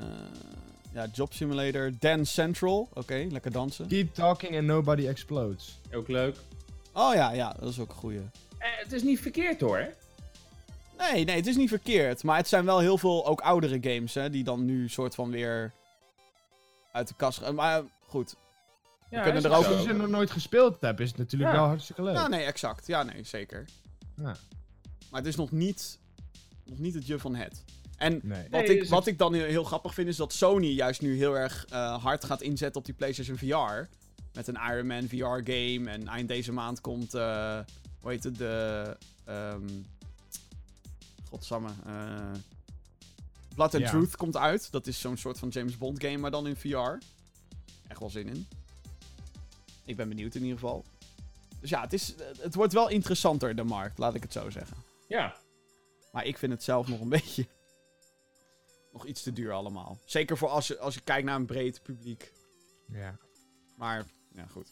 ja, Job Simulator. Dance Central. Oké, lekker dansen. Keep talking and nobody explodes. Ook leuk. Oh ja, ja, dat is ook een goeie. Eh, het is niet verkeerd hoor. Nee, nee, het is niet verkeerd. Maar het zijn wel heel veel ook oudere games, hè. Die dan nu soort van weer uit de kast gaan. Maar goed. Ja, kunnen er ook. Als je nog nooit gespeeld hebt, is het natuurlijk Ja. wel hartstikke leuk. Ja, nee, exact. Ja, nee, zeker. Ja. Maar het is nog niet, nog niet het je van het. En Nee. wat, Nee, ik, wat het- ik dan heel, heel grappig vind, is dat Sony juist nu heel erg eh, hard gaat inzetten op die PlayStation VR. Met een Iron Man VR game. En eind deze maand komt, eh hoe heet het, de... ehm godsamme. eh Blood and Ja. Truth komt uit. Dat is zo'n soort van James Bond game, maar dan in VR. Echt wel zin in. Ik ben benieuwd in ieder geval. Dus ja, het, is, het wordt wel interessanter, de markt, laat ik het zo zeggen. Ja. Maar ik vind het zelf nog een beetje. nog iets te duur allemaal. Zeker voor als je, als je kijkt naar een breed publiek. Ja. Maar, ja, goed.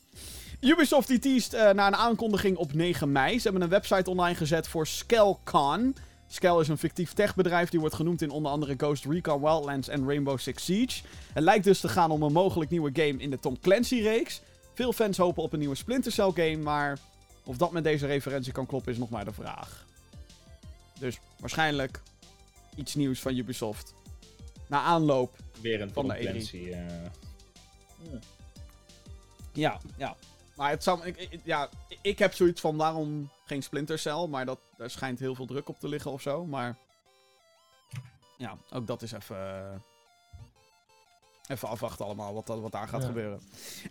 Ubisoft die teast eh, naar een aankondiging op 9 mei. Ze hebben een website online gezet voor ScaleCon. Scale is een fictief techbedrijf die wordt genoemd in onder andere Ghost Recon Wildlands en Rainbow Six Siege. Het lijkt dus te gaan om een mogelijk nieuwe game in de Tom Clancy-reeks. Veel fans hopen op een nieuwe Splinter Cell game, maar of dat met deze referentie kan kloppen is nog maar de vraag. Dus waarschijnlijk iets nieuws van Ubisoft. Na aanloop. Weer een Van de E3. Clancy. eh, Ja, ja. Maar het zou, ik, ik- ja, ik heb zoiets van waarom geen Splinter Cell, maar dat, daar schijnt heel veel druk op te liggen of zo. Maar ja, ook dat is even, eh, even afwachten allemaal wat, dat- wat daar gaat Ja. gebeuren.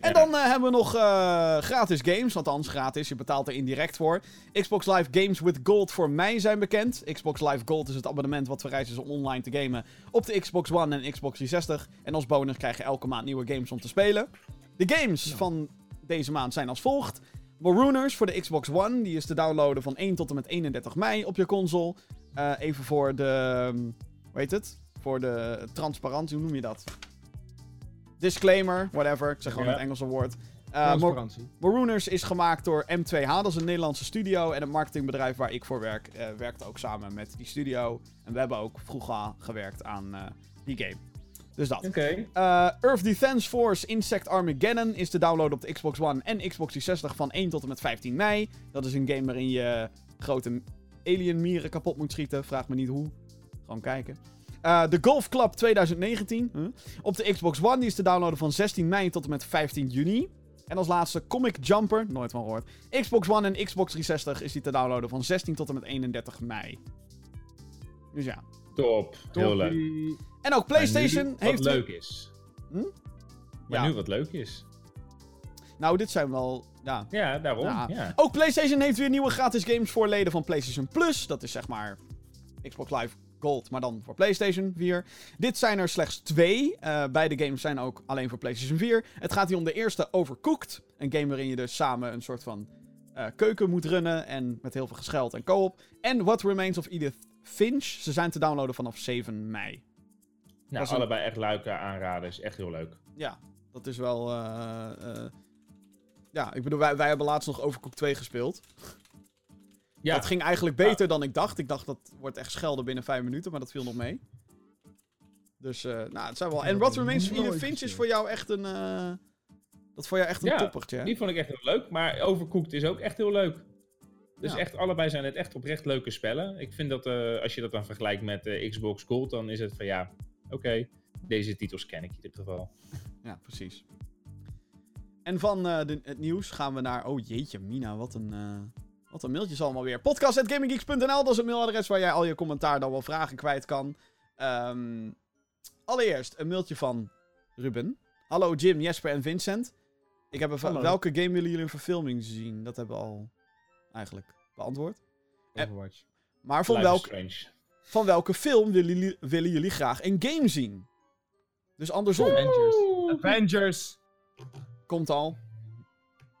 En Ja. dan eh, hebben we nog eh, gratis games, althans gratis, je betaalt er indirect voor. Xbox Live Games with Gold voor mij zijn bekend. Xbox Live Gold is het abonnement wat vereist is om online te gamen op de Xbox One en Xbox 360. En als bonus krijg je elke maand nieuwe games om te spelen. De games van deze maand zijn als volgt. Marooners voor de Xbox One. Die is te downloaden van 1 tot en met 31 mei op je console. Eh, even voor de... um, Hoe heet het? Voor de transparantie, hoe noem je dat? Disclaimer, whatever. Ik zeg gewoon Ja. het Engelse woord. Eh, Mar- Transparantie. Marooners is gemaakt door M2H, dat is een Nederlandse studio. En het marketingbedrijf waar ik voor werk, eh, werkt ook samen met die studio. En we hebben ook vroeger gewerkt aan eh, die game. Dus dat. Oké. Eh, Earth Defense Force Insect Armageddon is te downloaden op de Xbox One en Xbox 360 van 1 tot en met 15 mei. Dat is een game waarin je grote alien mieren kapot moet schieten. Vraag me niet hoe. Gewoon kijken. Eh, de Golf Club 2019 huh? op de Xbox One. Die is te downloaden van 16 mei tot en met 15 juni. En als laatste Comic Jumper. Nooit van gehoord. Xbox One en Xbox 360 is die te downloaden van 16 tot en met 31 mei. Dus ja. Top. Heel leuk. En ook PlayStation heeft... Wat leuk is. Hm? Maar Ja. nu wat leuk is. Nou, dit zijn wel... Ja, Ja, daarom. Ja. Ja. Ook PlayStation heeft weer nieuwe gratis games voor leden van PlayStation Plus. Dat is zeg maar Xbox Live Gold, maar dan voor PlayStation 4. Dit zijn er slechts twee. Eh, beide games zijn ook alleen voor PlayStation 4. Het gaat hier om de eerste Overcooked. Een game waarin je dus samen een soort van eh, keuken moet runnen. En met heel veel gescheld en co-op. En What Remains of Edith Finch. Ze zijn te downloaden vanaf 7 mei. Nou, een- allebei echt leuke aanraders. Echt heel leuk. Ja, dat is wel... eh, ja, ik bedoel, wij, wij hebben laatst nog Overcooked 2 gespeeld. Ja, Dat ging eigenlijk beter dan ik dacht. Ik dacht dat wordt echt schelden binnen 5 minuten, maar dat viel nog mee. Dus, eh, nou, het zijn wel. En What Remains of Edith Finch is voor jou echt een. eh, dat is voor jou echt een Ja, toppertje. hè? die vond ik echt heel leuk. Maar Overcooked is ook echt heel leuk. Dus Ja. echt, allebei zijn het echt oprecht leuke spellen. Ik vind dat eh, als je dat dan vergelijkt met eh, Xbox Gold, dan is het van ja, oké, deze titels ken ik in ieder geval. Ja, precies. En van eh, de, het nieuws gaan we naar. Oh jeetje, Mina, wat een. Wat een mailtjes allemaal weer. Podcast.gaminggeeks.nl, dat is het mailadres waar jij al je commentaar dan wel vragen kwijt kan. Ehm, allereerst een mailtje van Ruben. Hallo Jim, Jesper en Vincent. Ik heb een welke game willen jullie een verfilming zien? Dat hebben we al eigenlijk beantwoord. Eh, Overwatch. Maar van, Life is welk, Strange. van welke film willen jullie, willen jullie graag een game zien? Dus andersom. Avengers. Avengers. Komt al.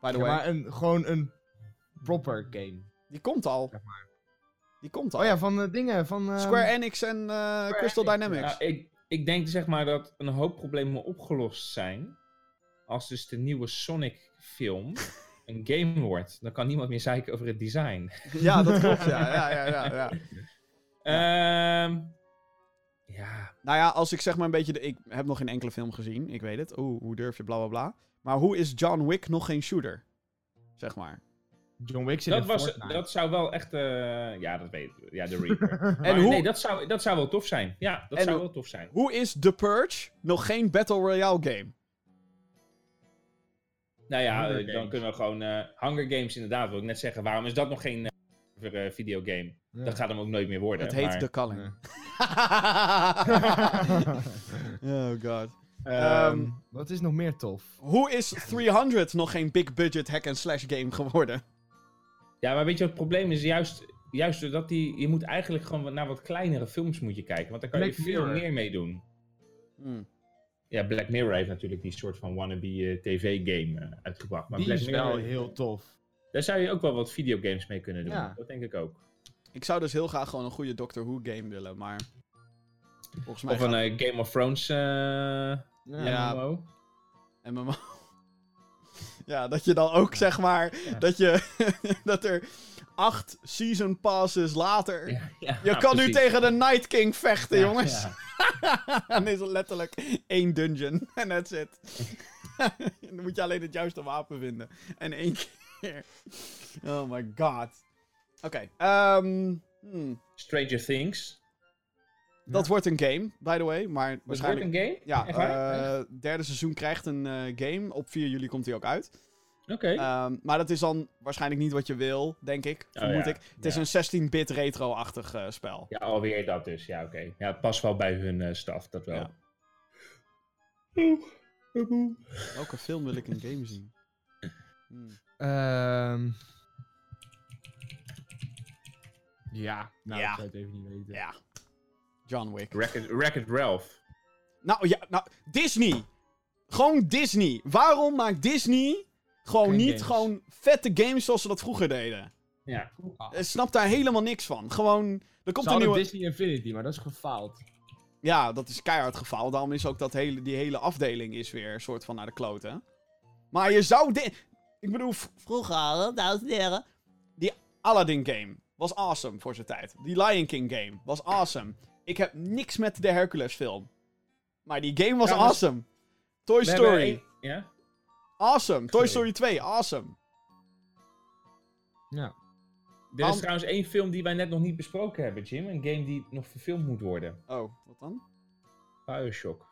By the Ja, way. maar een, gewoon een proper game. Die komt al. Zeg maar. Die komt al. Oh ja, van eh, dingen. Van, ehm, Square Enix en eh, Crystal Enix, Dynamics. Nou, ik, ik denk zeg maar dat een hoop problemen opgelost zijn. Als dus de nieuwe Sonic film een game wordt. Dan kan niemand meer zeiken over het design. Ja, dat klopt. Ja, ja, ja, ja, ja. Ehm ja, Nou ja, als ik zeg maar een beetje... De, ik heb nog geen enkele film gezien. Ik weet het. Oeh, hoe durf je, bla bla bla. Maar hoe is John Wick nog geen shooter? Zeg maar. John Wick zit dat, in was, Fortnite. dat zou wel echt... eh, ja, dat weet ik. Ja, de Reaper. En Maar hoe- Nee, dat zou, dat zou wel tof zijn. Ja, dat En zou hoe- wel tof zijn. Hoe is The Purge nog geen Battle Royale game? Nou ja, Hunger eh, dan Games. kunnen we gewoon... eh, Hunger Games inderdaad, wil ik net zeggen. Waarom is dat nog geen eh, videogame? Ja. Dat gaat hem ook nooit meer worden. Het heet maar, The Calling. Ja. oh god. Ehm, Ehm, wat is nog meer tof? Hoe is 300 nog geen big budget hack and slash game geworden? Ja, maar weet je wat het probleem is? Juist, juist doordat die... Je moet eigenlijk gewoon naar wat kleinere films moet je kijken. Want daar kan Black je veel Mirror. meer mee doen. Hmm. Ja, Black Mirror heeft natuurlijk die soort van wannabe eh, tv-game eh, uitgebracht. Maar Die Black is Mirror, wel heel tof. daar zou je ook wel wat videogames mee kunnen doen. Ja. Dat denk ik ook. Ik zou dus heel graag gewoon een goede Doctor Who game willen, maar... Volgens mij Of een eh, Game of Thrones eh Ja. MMO. MMO. Ja, dat je dan ook zeg maar. Ja. Dat, je, dat er acht season passes later. Ja, ja, Je kan nu tegen de Night King vechten, Ja, jongens. ja. Dan is het letterlijk één dungeon. En that's it. dan moet je alleen het juiste wapen vinden. En één keer. Oh my god. Oké. ehm, hmm. Stranger Things. Dat wordt een game, by the way. Maar Dat wordt waarschijnlijk... een game? Ja, eh derde seizoen krijgt een eh, game. Op 4 juli komt hij ook uit. Oké. Ehm, maar dat is dan waarschijnlijk niet wat je wil, denk ik. Oh, Vermoed ja. ik. Het is een 16-bit retro-achtig eh, spel. Ja, alweer dat dus. Ja, oké. Ja, het past wel bij hun eh, staf, dat wel. Ja. Welke film wil ik een game zien? Hmm. Ehm ja, nou, Ja. ik zou het even niet weten. Ja. John Wick. Wreck-It Ralph. Nou ja, nou, Disney. Gewoon Disney. Waarom maakt Disney gewoon Geen niet games. gewoon vette games zoals ze dat vroeger deden? Ja. Ik snap daar helemaal niks van. Gewoon, er komt Ze een nieuwe... Disney Infinity, maar dat is gefaald. Ja, dat is keihard geval. Daarom is ook dat hele, die hele afdeling is weer een soort van naar de kloten. Maar je zou... di- Ik bedoel, vroeger, dames en heren... Die Aladdin game was awesome voor zijn tijd. Die Lion King game was awesome. Ik heb niks met de Hercules film. Maar die game was Ja, maar- awesome. Toy Story, Ja? awesome. Toy. Story 2, awesome. Ja. Er is trouwens één film die wij net nog niet besproken hebben, Jim. Een game die nog verfilmd moet worden. Oh, wat dan? Bioshock.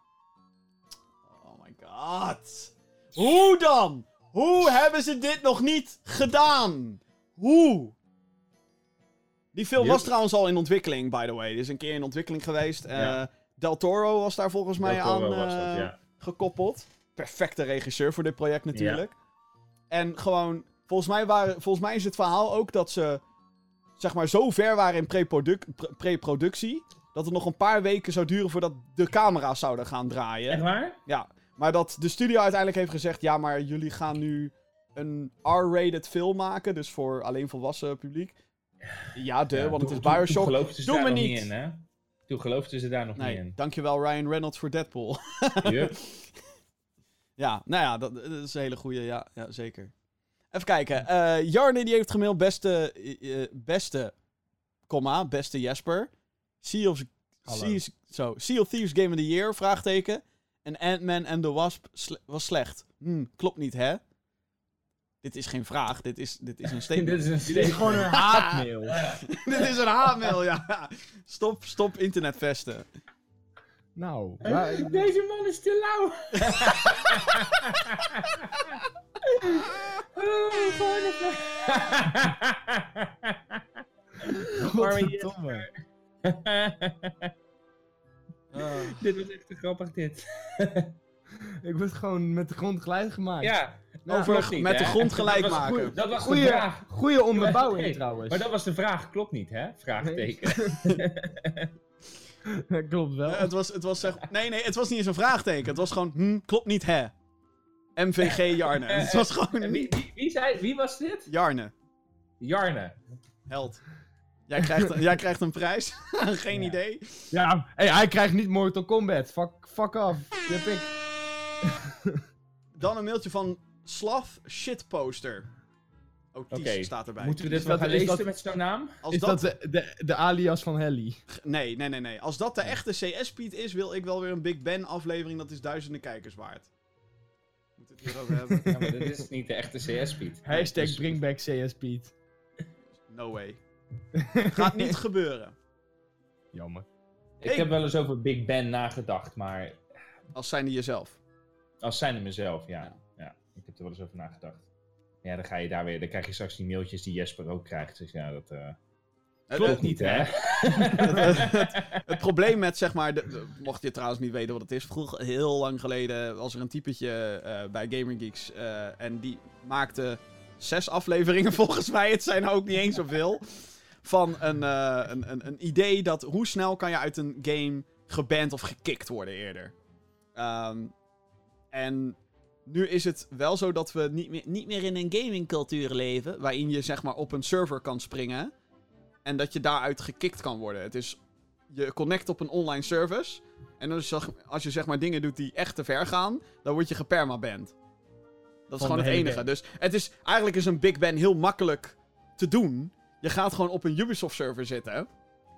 Oh my god. Hoe dan? Hoe hebben ze dit nog niet gedaan? Hoe? Die film Yep. was trouwens al in ontwikkeling, by the way. Die is een keer in ontwikkeling geweest. Eh, Ja. Del Toro was daar volgens mij aan dat, eh, ja. gekoppeld. Perfecte regisseur voor dit project natuurlijk. En gewoon, volgens mij, waren, volgens mij is het verhaal ook dat ze, zeg maar, zo ver waren in pre-produc- pre- pre-productie... dat het nog een paar weken zou duren voordat de camera's zouden gaan draaien. Echt waar? Ja, maar dat de studio uiteindelijk heeft gezegd: ja, maar jullie gaan nu een R-rated film maken, dus voor alleen volwassen publiek. Ja, de, Ja, want het is Bioshock. Toen geloofden ze Doe daar me nog niet. in, hè? Toen geloofden ze daar nog Nee, niet in. dankjewel Ryan Reynolds voor Deadpool. Yup. ja, nou ja, dat, dat is een hele goede, ja, ja zeker. Even kijken. Jarne die heeft gemaild beste, eh, eh, beste, comma, beste Jesper. Sea of, Hallo. sea, zo, sea of Thieves Game of the Year, vraagteken. En Ant-Man and the Wasp sle- was slecht. Hm, klopt niet, hè? Dit is geen vraag, dit is, dit is een statement. Dit is een Dit is gewoon een haatmail. dit is een haatmail, ja. Stop, stop internetvesten. nou, waar- Deze man is te lauw. oh, godverdomme. dit was echt te grappig, dit. Ik word gewoon met de grond gelijk gemaakt. Ja, Ja, Over niet, met de grond gelijk dat was, maken. dat was de Goeie, vraag. goeie onderbouwing Nee, trouwens. Maar dat was de vraag, klopt niet, hè? Vraagteken. Dat klopt wel. Het, was, het was zeg... Nee, nee, het was niet eens een vraagteken. Het was gewoon, hm, klopt niet, hè? MVG Jarne. Het was gewoon wie, wie, wie, zei, wie was dit? Jarne. Jarne. Held. Jij krijgt, jij krijgt een prijs. Geen Ja. idee. Ja, hey, hij krijgt niet Mortal Kombat. Fuck, fuck off. Die heb ik. Dan een mailtje van Slav Shitposter. Ties Oké, staat erbij. Moeten we dit wel dat- gaan lezen dat- met zo'n naam? Als Is dat, dat de, de, de alias van Helly? Nee, nee, nee, nee. Als dat de echte CS-speed is, wil ik wel weer een Big Ben aflevering. Dat is duizenden kijkers waard. Moeten we het hierover hebben? Ja, maar dit is niet de echte CS-speed. Hashtag Dus- bring back CS Pete. No way. Gaat niet gebeuren. Jammer. Ik Hey. heb wel eens over Big Ben nagedacht, maar Als zijnde jezelf. als zijnde mezelf, ja. Ja. Ik heb er wel eens over nagedacht. Ja, dan ga je daar weer, dan krijg je straks die mailtjes die Jesper ook krijgt. Dus ja, dat Het- klopt het- niet, hè? Het probleem met, zeg maar, de, mocht je trouwens niet weten wat het is, vroeger, heel lang geleden, was er een typetje eh, bij Gamer Geeks eh, en die maakte zes afleveringen volgens mij, het zijn ook niet eens zoveel, van een, een, een, een idee dat hoe snel kan je uit een game geband of gekikt worden eerder. Ehm, en nu is het wel zo dat we niet meer, niet meer in een gamingcultuur leven, waarin je zeg maar op een server kan springen en dat je daaruit gekikt kan worden. Het is, je connect op een online service. En als je, als je zeg maar dingen doet die echt te ver gaan, dan word je gepermaband. Dat is Van gewoon het enige. Dus het is, eigenlijk is een Big Ben heel makkelijk te doen. Je gaat gewoon op een Ubisoft-server zitten.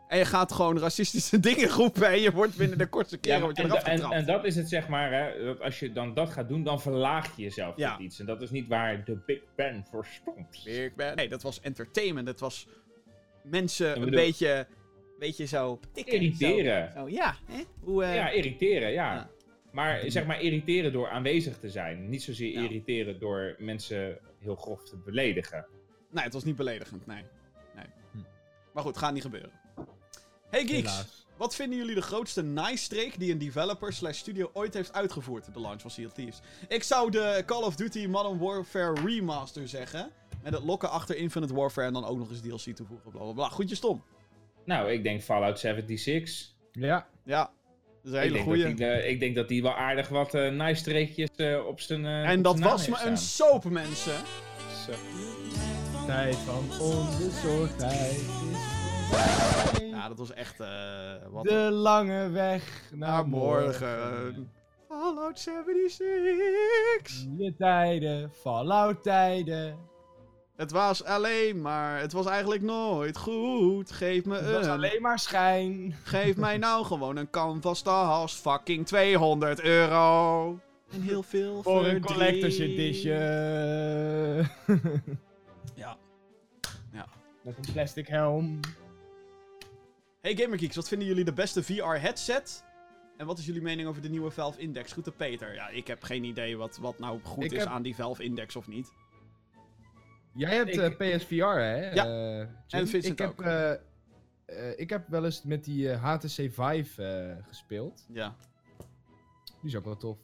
En je gaat gewoon racistische dingen roepen. En je wordt binnen de kortste Ja, keren wordt je en, eraf en, en dat is het zeg maar, hè, dat als je dan dat gaat doen, dan verlaag je jezelf Ja. iets. En dat is niet waar de Big Ben voor stond. Big Ben. Nee, dat was entertainment. Dat was mensen een beetje, beetje zo... tikken, Irriteren. Zo, Zo, ja, hè? Hoe, eh, Ja, irriteren, ja. Ja. Maar zeg maar irriteren door aanwezig te zijn. Niet zozeer Ja. irriteren door mensen heel grof te beledigen. Nee, het was niet beledigend, nee. nee. Hm. Maar goed, gaat niet gebeuren. Hey Geeks, Helaas. wat vinden jullie de grootste nice-streek die een developer slash studio ooit heeft uitgevoerd? De launch van Sea of Thieves. Ik zou de Call of Duty Modern Warfare Remaster zeggen. Met het lokken achter Infinite Warfare en dan ook nog eens DLC toevoegen. Bla bla bla. Goedje stom. Nou, ik denk Fallout 76. Ja, Ja, dat is een Ik hele denk, goeie. dat die, ik denk dat die wel aardig wat eh nice streekjes eh, op zijn eh, En op dat zijn was me een soap, mensen. Zo. tijd van onbezorgdheid is Ja, dat was echt... eh wat De lange weg naar naar morgen. morgen. Fallout 76. Je tijden, Fallout tijden. Het was alleen maar, het was eigenlijk nooit goed. Geef me Het was een, alleen maar schijn. geef mij nou gewoon een canvas tas, fucking 200 euro. En heel veel Voor een collector's edition. Ja. Met een plastic helm. Hey Gamergeeks, wat vinden jullie de beste VR headset? En wat is jullie mening over de nieuwe Valve Index? Goed, de Peter. Ja, ik heb geen idee wat, wat nou goed Ik is heb- aan die Valve Index of niet. Jij hebt Ik- eh, PSVR, hè? Ja. eh? En Vincent ik heb, ook. eh, eh, ik heb wel eens met die HTC Vive gespeeld. Ja. Die is ook wel tof.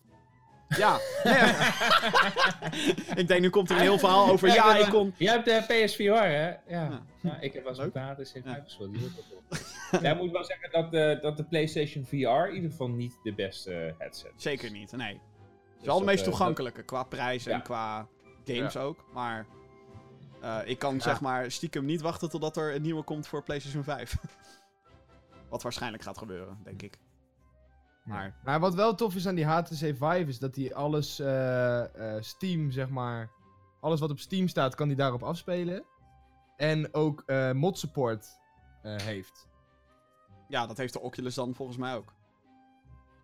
Ja. Nee. ik denk, nu komt er een heel verhaal over. Ja, ik kon... Jij hebt de PSVR, hè? Ja. Ja. ja. ik heb wel Leuk. met de HTC Ja. 5 gespeeld. Die is ook wel tof. ja, ik moet wel zeggen dat, de dat de PlayStation VR in ieder geval niet de beste headset is. Zeker niet, nee. Het is Dus wel de meest eh, toegankelijke qua prijs en qua games ook. Maar eh, ik kan zeg maar stiekem niet wachten totdat er een nieuwe komt voor PlayStation 5. Wat waarschijnlijk gaat gebeuren, denk ik. Maar Maar wat wel tof is aan die HTC Vive is dat hij alles eh, eh, Steam, zeg maar. Alles wat op Steam staat, kan hij daarop afspelen. En ook eh, mod support heeft. ja, dat heeft de Oculus dan volgens mij ook.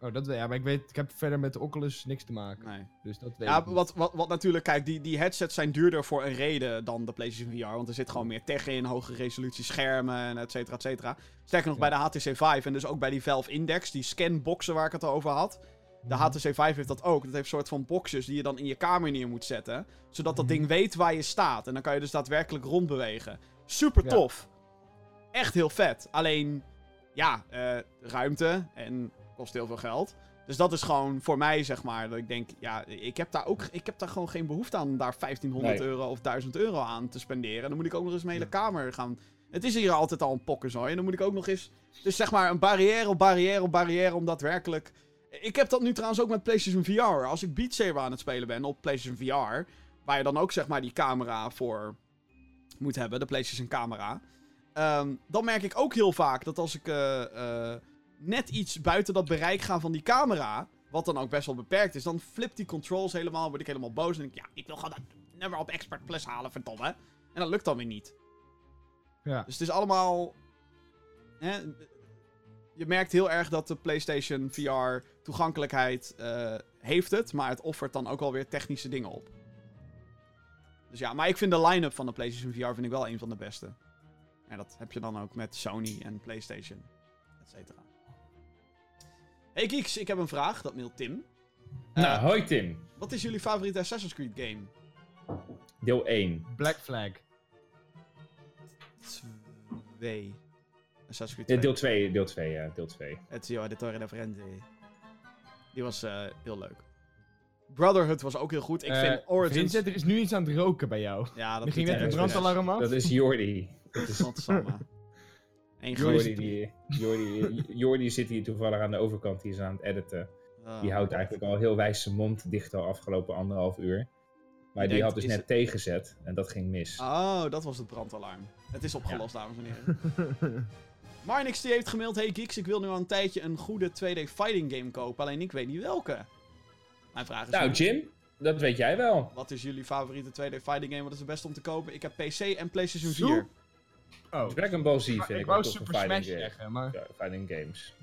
Oh, dat weet ja, maar ik weet, ik heb verder met de Oculus niks te maken. Nee. Dus dat weet Ja, ik niet. wat, wat, wat natuurlijk, kijk, die, die headsets zijn duurder voor een reden dan de PlayStation VR. Want er zit gewoon meer tech in, hogere resolutie schermen en et cetera, et cetera. Sterker nog, Ja. bij de HTC Vive en dus ook bij die Valve Index, die scanboxen waar ik het over had. De Mhm. HTC Vive heeft dat ook. Dat heeft een soort van boxes die je dan in je kamer neer moet zetten. Zodat dat Mhm. ding weet waar je staat. En dan kan je dus daadwerkelijk rondbewegen. Super Ja. tof. Echt heel vet. Alleen, ja, eh, ruimte en kost heel veel geld. Dus dat is gewoon voor mij, zeg maar, dat ik denk, ja, ik heb daar ook, ik heb daar gewoon geen behoefte aan om daar 1500 Nee. euro of 1000 euro aan te spenderen. En dan moet ik ook nog eens mijn hele kamer gaan. Het is hier altijd al een pokkenzooi. En dan moet ik ook nog eens, dus zeg maar, een barrière op barrière op barrière om daadwerkelijk... Ik heb dat nu trouwens ook met PlayStation VR. Als ik Beat Saber aan het spelen ben op PlayStation VR, waar je dan ook zeg maar die camera voor moet hebben, de PlayStation camera. ehm, dan merk ik ook heel vaak dat als ik eh, eh, net iets buiten dat bereik ga van die camera, wat dan ook best wel beperkt is, dan flipt die controls helemaal, word ik helemaal boos en denk ik, ja, ik wil gewoon dat nummer op Expert Plus halen, verdomme. En dat lukt dan weer niet. Ja. Dus het is allemaal. Hè, je merkt heel erg dat de PlayStation VR toegankelijkheid eh, heeft het, maar het offert dan ook alweer technische dingen op. Dus ja, maar ik vind de line-up van de PlayStation VR vind ik wel een van de beste. En dat heb je dan ook met Sony en PlayStation, et cetera. Hey Geeks, ik heb een vraag, dat mailt Tim. Nou, Eh, hoi Tim. wat is jullie favoriete Assassin's Creed game? Deel 1. Black Flag. 2. Assassin's Creed 2. Ja, deel 2, deel 2, ja, deel 2. Ezio de Torre da Firenze. Die was eh, heel leuk. Brotherhood was ook heel goed. Ik Eh, vind Origins... Vincent, er is nu iets aan het roken bij jou. Ja, dat Er ging doet net hij brandalarm af. Dat is Jordi. Dat is Godsamme. Eén Jordi, gozer. die, Jordi, Jordi zit hier toevallig aan de overkant, die is aan het editen. Ah. Die houdt eigenlijk al heel wijs zijn mond dicht al afgelopen anderhalf uur. Maar die had dus net het- tegenzet en dat ging mis. Oh, dat was het brandalarm. Het is opgelost, dames en heren. Marnix die heeft gemaild... Hey Geeks, ik wil nu al een tijdje een goede 2D fighting game kopen. Alleen ik weet niet welke. Mijn vraag is... Nou, nu- Jim, Dat weet jij wel. Wat is jullie favoriete 2D fighting game? Wat is het beste om te kopen? Ik heb PC en PlayStation Zo? 4. Oh. Dragon Ball Z vind Ik, ik, wou Super een Smash fighting zeggen, maar... Ja, fighting games.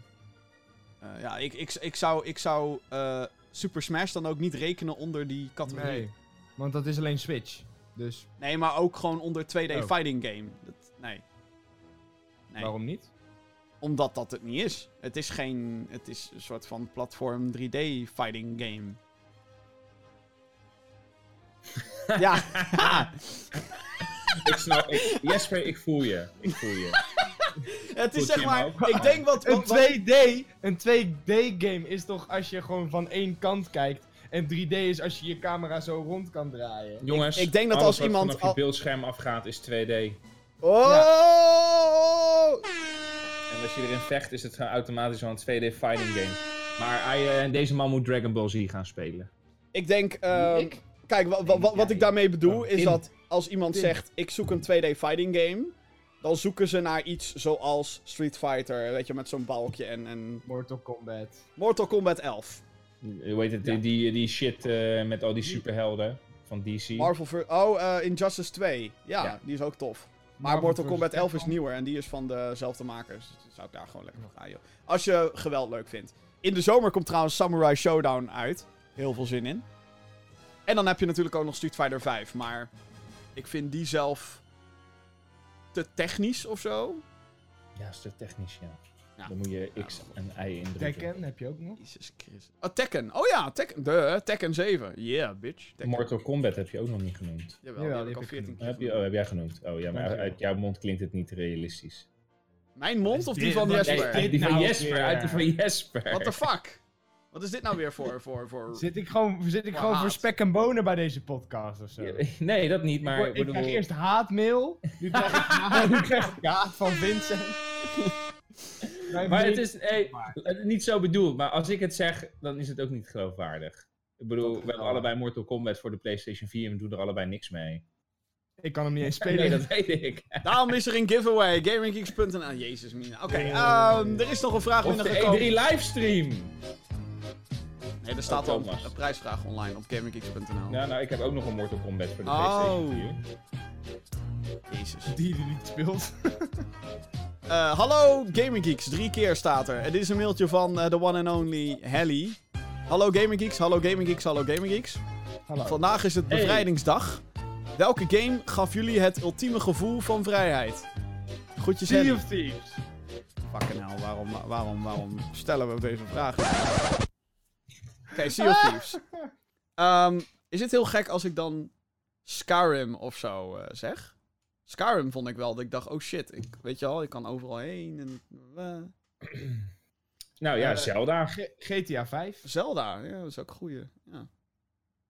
Eh, ja, ik, ik, ik zou, ik zou eh, Super Smash dan ook niet rekenen onder die categorie. Nee, want dat is alleen Switch. Dus Nee, maar ook gewoon onder 2D Oh. fighting game. Dat, nee. nee. waarom niet? Omdat dat het niet is. Het is geen. Het is een soort van platform 3D fighting game. ja. ik snap, ik, Jesper, ik voel je. Ik voel je. het is zeg maar. Ik denk wat. Een wat- wat- 2D, een 2D game is toch als je gewoon van één kant kijkt. En 3D is als je je camera zo rond kan draaien. Jongens, ik denk dat alles als wat iemand vanaf je al- beeldscherm afgaat is 2D. Oh! En als je erin vecht is het gewoon automatisch wel een 2D fighting game. Maar eh, deze man moet Dragon Ball Z gaan spelen. Ik denk. ehm, Ik? Kijk, wa- wa- wa- wat ik daarmee bedoel oh, is in. dat als iemand zegt: Ik zoek een 2D fighting game. Dan zoeken ze naar iets zoals Street Fighter, weet je, met zo'n balkje en, en Mortal Kombat. Mortal Kombat 11. Hoe heet het? Ja. Die, die shit eh, met al die superhelden van DC. Marvel ver- Oh, eh, Injustice 2. Ja, Ja. die is ook tof. Maar Marvel Mortal Kombat 11 is nieuwer en die is van dezelfde makers. Dus zou ik daar gewoon lekker voor gaan, joh. Als je geweld leuk vindt. In de zomer komt trouwens Samurai Showdown uit. Heel veel zin in. En dan heb je natuurlijk ook nog Street Fighter 5. Maar ik vind die zelf te technisch of zo. Ja, is te technisch, ja. Ja. Dan moet je X en Y indrukken. Tekken heb je ook nog. Jezus Christus. Oh, Tekken. Oh ja, Tekken. De Tekken 7. Yeah, bitch. Tekken. Mortal Kombat heb je ook nog niet genoemd. Jawel, Jawel, die heb die ik al heb 14 ik keer Heb je, oh, heb jij genoemd? Oh ja, maar uit jouw mond klinkt het niet realistisch. Mijn mond of die van Jesper? die van nou Jesper, weer? uit die van Jesper. What the fuck? Wat is dit nou weer voor... voor, voor... Zit ik gewoon, zit ik Voor gewoon voor spek en bonen bij deze podcast of zo? Nee, dat niet, maar ik, bedoel... krijg eerst haatmail. Nu krijg ik, haat- nu krijg ik haat van Vincent. Maar het is hey, niet zo bedoeld, maar als ik het zeg, dan is het ook niet geloofwaardig. Ik bedoel, we hebben allebei Mortal Kombat voor de PlayStation 4 en we doen er allebei niks mee. Ik kan hem niet eens spelen. Nee, dat weet ik. Daarom is er een giveaway. GamingGeeks.nl. Jezus, mina. Oké, ehm, er is nog een vraag Of de binnengekomen. E3 livestream. Nee, er staat Oh, al een prijsvraag online op GamingGeeks.nl. Ja, nou, ik heb ook nog een Mortal Kombat voor de Oh. PlayStation 4. Jezus. Die die niet speelt. Eh, hallo GamingGeeks. Drie keer staat er. Het is een mailtje van eh, de one and only Helly. Hallo GamingGeeks, hallo GamingGeeks, hallo GamingGeeks. Hallo. Vandaag is het Hey. bevrijdingsdag. Welke game gaf jullie het ultieme gevoel van vrijheid? Groetjes Sea Helly. of Thieves. Fucking hell, waarom, waarom, waarom stellen we deze vraag? Oké, Sea of Thieves. Ehm, is het heel gek als ik dan Skyrim of zo eh, zeg? Skyrim vond ik wel dat ik dacht, oh shit, ik, weet je wel, ik kan overal heen en... eh, Nou ja, Eh, Zelda. G- GTA 5. Zelda, ja, dat is ook een goeie. Ja.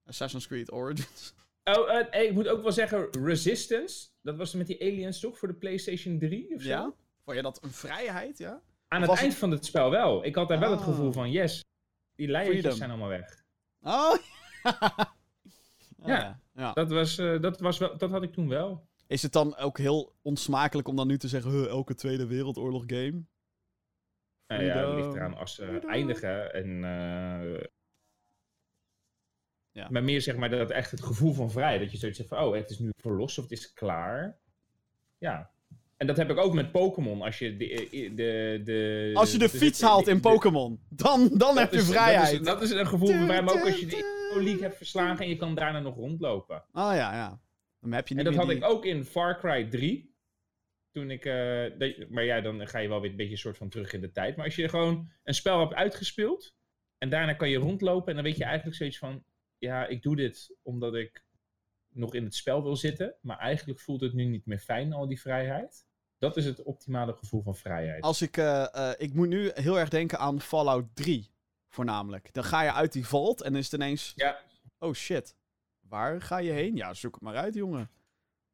Assassin's Creed Origins. Oh, ik moet ook wel zeggen, Resistance. Dat was met die aliens toch voor de PlayStation 3 of zo? Ja? Vond je dat een vrijheid, ja? Aan het eind het- van het spel wel. Ik had daar wel het Ah. gevoel van, yes, die leiertjes Freedom. zijn allemaal weg. Oh, Ja. ja. Dat, was, eh, dat, was wel, dat had ik toen wel. Is het dan ook heel onsmakelijk om dan nu te zeggen, "Huh, elke Tweede Wereldoorlog game? Nou ja, Freedom. ligt eraan als ze Freedom. eindigen. En, eh, Ja. Maar meer zeg maar dat echt het gevoel van vrij. Dat je zoiets zegt van, oh, het is nu verlost of het is klaar. Ja. En dat heb ik ook met Pokémon. Als je de... de, de Als je de fiets haalt in Pokémon, dan, dan heb je is- vrijheid. Dat is, dat is een gevoel van vrij. Maar ook als je de Evo League hebt verslagen en je kan daarna nog rondlopen. Oh ja, ja. Dan heb je niet En dat had die- ik ook in Far Cry 3. Toen ik. eh, dat- maar ja, dan ga je wel weer een beetje soort van terug in de tijd. Maar als je gewoon een spel hebt uitgespeeld. En daarna kan je rondlopen. En dan weet je eigenlijk zoiets van. Ja, ik doe dit omdat ik nog in het spel wil zitten. Maar eigenlijk voelt het nu niet meer fijn, al die vrijheid. Dat is het optimale gevoel van vrijheid. Als ik, eh, eh, ik moet nu heel erg denken aan Fallout 3, voornamelijk. Dan ga je uit die vault en dan is het ineens, Ja, oh shit, waar ga je heen? Ja, zoek het maar uit, jongen.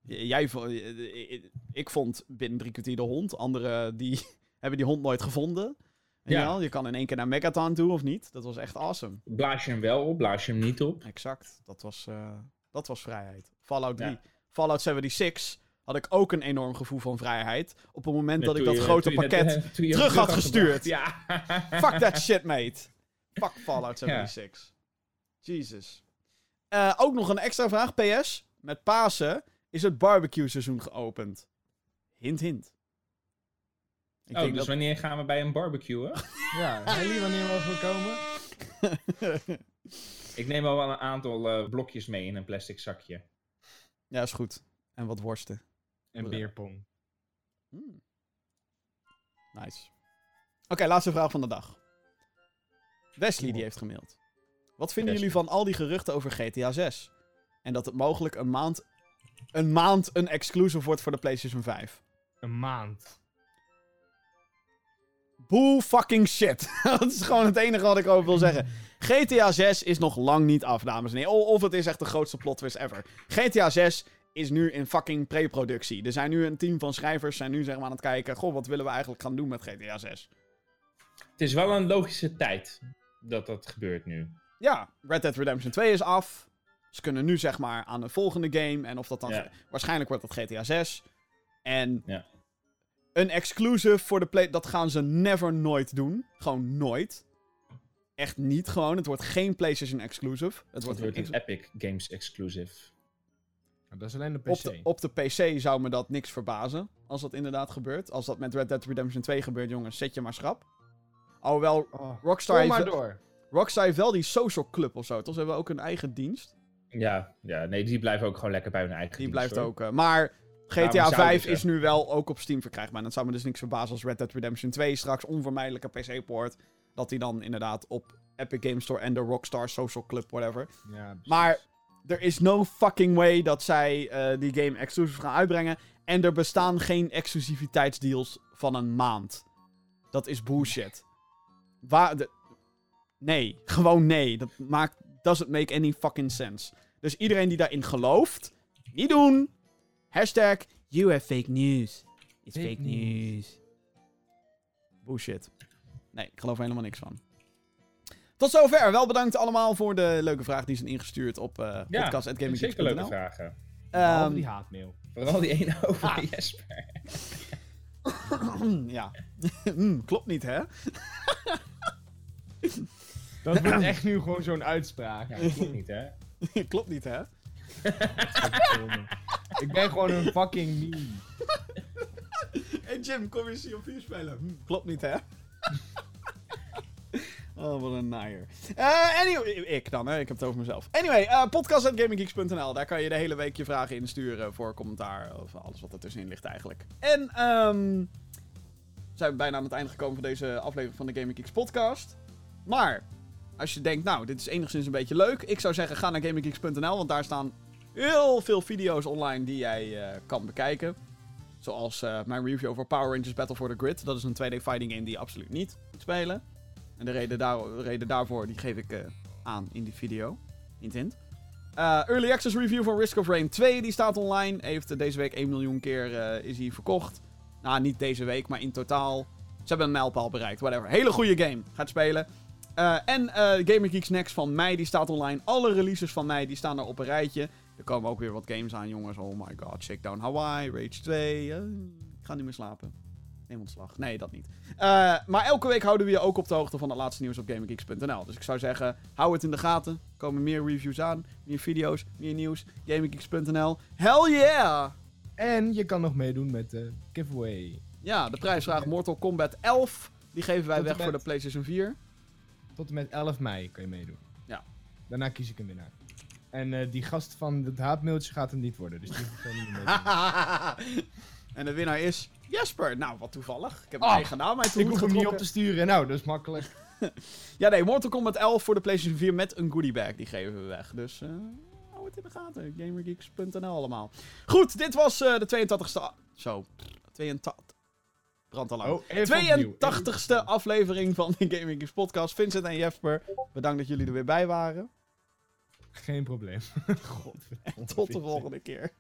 Jij, eh, ik vond binnen drie kwartier de hond. Anderen die hebben die hond nooit gevonden. En Ja. ja. je kan in één keer naar Megaton toe of niet. Dat was echt awesome. blaas je hem wel op, blaas je hem niet op. Exact. Dat was, dat was vrijheid. Fallout 3. Ja. Fallout 76 had ik ook een enorm gevoel van vrijheid. Op het moment dat ik dat je- grote je pakket je terug had gestuurd. Ja. Fuck that shit, mate. Fuck Fallout 76. Jesus. Eh, ook nog een extra vraag. PS. Met Pasen is het barbecue seizoen geopend. Hint, hint. Ik oh, denk dus wanneer gaan we bij een barbecue? Ja, Helly, wanneer mogen we komen? ik neem wel wel een aantal eh, blokjes mee in een plastic zakje. ja, is goed. En wat worsten. En beerpong. Hmm. Nice. Oké, laatste vraag van de dag. Wesley die heeft gemaild. Wat vinden Wesley. jullie van al die geruchten over GTA 6? En dat het mogelijk een maand een, maand een exclusive wordt voor de PlayStation 5. Een maand. Bull fucking shit. dat is gewoon het enige wat ik over wil zeggen. GTA 6 is nog lang niet af, dames en heren. Of het is echt de grootste plot twist ever. GTA 6 is nu in fucking pre-productie. Er zijn nu een team van schrijvers, zijn nu zeg maar aan het kijken. Goh, wat willen we eigenlijk gaan doen met GTA 6? Het is wel een logische tijd dat dat gebeurt nu. Ja, Red Dead Redemption 2 is af. Ze kunnen nu zeg maar aan de volgende game. En of dat dan... Ja. Waarschijnlijk wordt dat GTA 6. En... Ja. Een exclusive voor de play... Dat gaan ze never nooit doen. Gewoon nooit. Echt niet gewoon. Het wordt geen PlayStation exclusive. Het Het wordt, wordt een een Epic Games exclusive. Dat is alleen de PC. op, de, op de PC zou me dat niks verbazen. Als dat inderdaad gebeurt. Als dat met Red Dead Redemption 2 gebeurt, jongens. Zet je maar schrap. Alhoewel, Oh, Rockstar, heeft, maar door. Rockstar heeft wel die social club of zo. Toch? Ze hebben ook een eigen dienst. Ja, ja, nee, die blijven ook gewoon lekker bij hun eigen Die dienst, blijft hoor. ook. eh, maar GTA zouden 5 ze? is nu wel ook op Steam verkrijgbaar. En het zou me dus niks verbazen als Red Dead Redemption 2 straks onvermijdelijke PC-poort. Dat die dan inderdaad op Epic Games Store en de Rockstar Social Club, whatever. Ja. Maar er is no fucking way dat zij eh, die game exclusief gaan uitbrengen. En er bestaan geen exclusiviteitsdeals van een maand. Dat is bullshit. Waar de... Nee, gewoon nee. Dat maakt... Doesn't make any fucking sense. Dus iedereen die daarin gelooft, niet doen. Hashtag you have fake news. It's Fake fake, news. news. Bullshit. Nee, ik geloof er helemaal niks van. Tot zover. Wel bedankt allemaal voor de leuke vraag die zijn ingestuurd op uh, Ja, zeker leuke vragen. Behalve Ehm, die haatmail. Vooral die ene over Ah. Jesper. ja. Hmm, klopt niet, hè? Dat wordt echt nu gewoon zo'n uitspraak. Ja, klopt niet, hè? klopt niet, hè? Ik ben gewoon een fucking meme. Hey Jim, kom eens hier op 4 spelen. Hm, klopt niet, hè? Oh, wat een naaier. Eh, anyway, ik dan, hè? Ik heb het over mezelf. Anyway, eh podcast.gaminggeeks.nl. Daar kan je de hele week je vragen insturen voor commentaar. Of alles wat ertussenin ligt eigenlijk. En, ehm... zijn we bijna aan het einde gekomen van deze aflevering van de Gaming Geeks podcast. Maar, als je denkt, nou, dit is enigszins een beetje leuk. Ik zou zeggen, ga naar gaminggeeks.nl, want daar staan heel veel video's online die jij eh, kan bekijken. Zoals mijn review over Power Rangers Battle for the Grid. Dat is een 2D fighting game die je absoluut niet moet spelen. En de reden, daar, de reden daarvoor die geef ik eh, aan in die video. Hint. Eh, Early Access Review van Risk of Rain 2, die staat online. Heeft eh, deze week 1 miljoen keer is hij verkocht. Nou, niet deze week, maar in totaal. Ze hebben een mijlpaal bereikt, whatever. Hele goede game. Gaat spelen. En Gamer Geeks Next van mei, die staat online. Alle releases van mei, die staan er op een rijtje. Er komen ook weer wat games aan, jongens. Oh my god. Shakedown Hawaii, Rage 2. eh, ik ga niet meer slapen. Neem ontslag. Nee, dat niet. Eh, maar elke week houden we je ook op de hoogte van het laatste nieuws op GamingGeeks.nl. Dus ik zou zeggen, hou het in de gaten. Er komen meer reviews aan, meer video's, meer nieuws. GamingGeeks.nl. Hell yeah! En je kan nog meedoen met de giveaway. Ja, de prijsvraag Mortal Kombat 11. Die geven wij weg voor de PlayStation 4. Tot en met 11 mei kan je meedoen. Ja. Daarna kies ik een winnaar. En eh, die gast van het haatmailtje gaat hem niet worden. Dus die hoeft niet meer en de winnaar is Jesper. Nou, wat toevallig. Ik heb mijn eigen naam uit de Ik hoef hem niet op te sturen. Nou, dat is makkelijk. Ja, nee, Mortal Kombat 11 voor de PlayStation 4 met een goodiebag. Die geven we weg. Dus eh hou het in de gaten. Gamergeeks.nl allemaal. Goed, dit was eh, de 82ste... a- Zo. 82... Brand al lang. Oh, even opnieuw. 82ste aflevering van de Gaming Geeks podcast. Vincent en Jesper, bedankt dat jullie er weer bij waren. Geen probleem. God. Tot de volgende keer.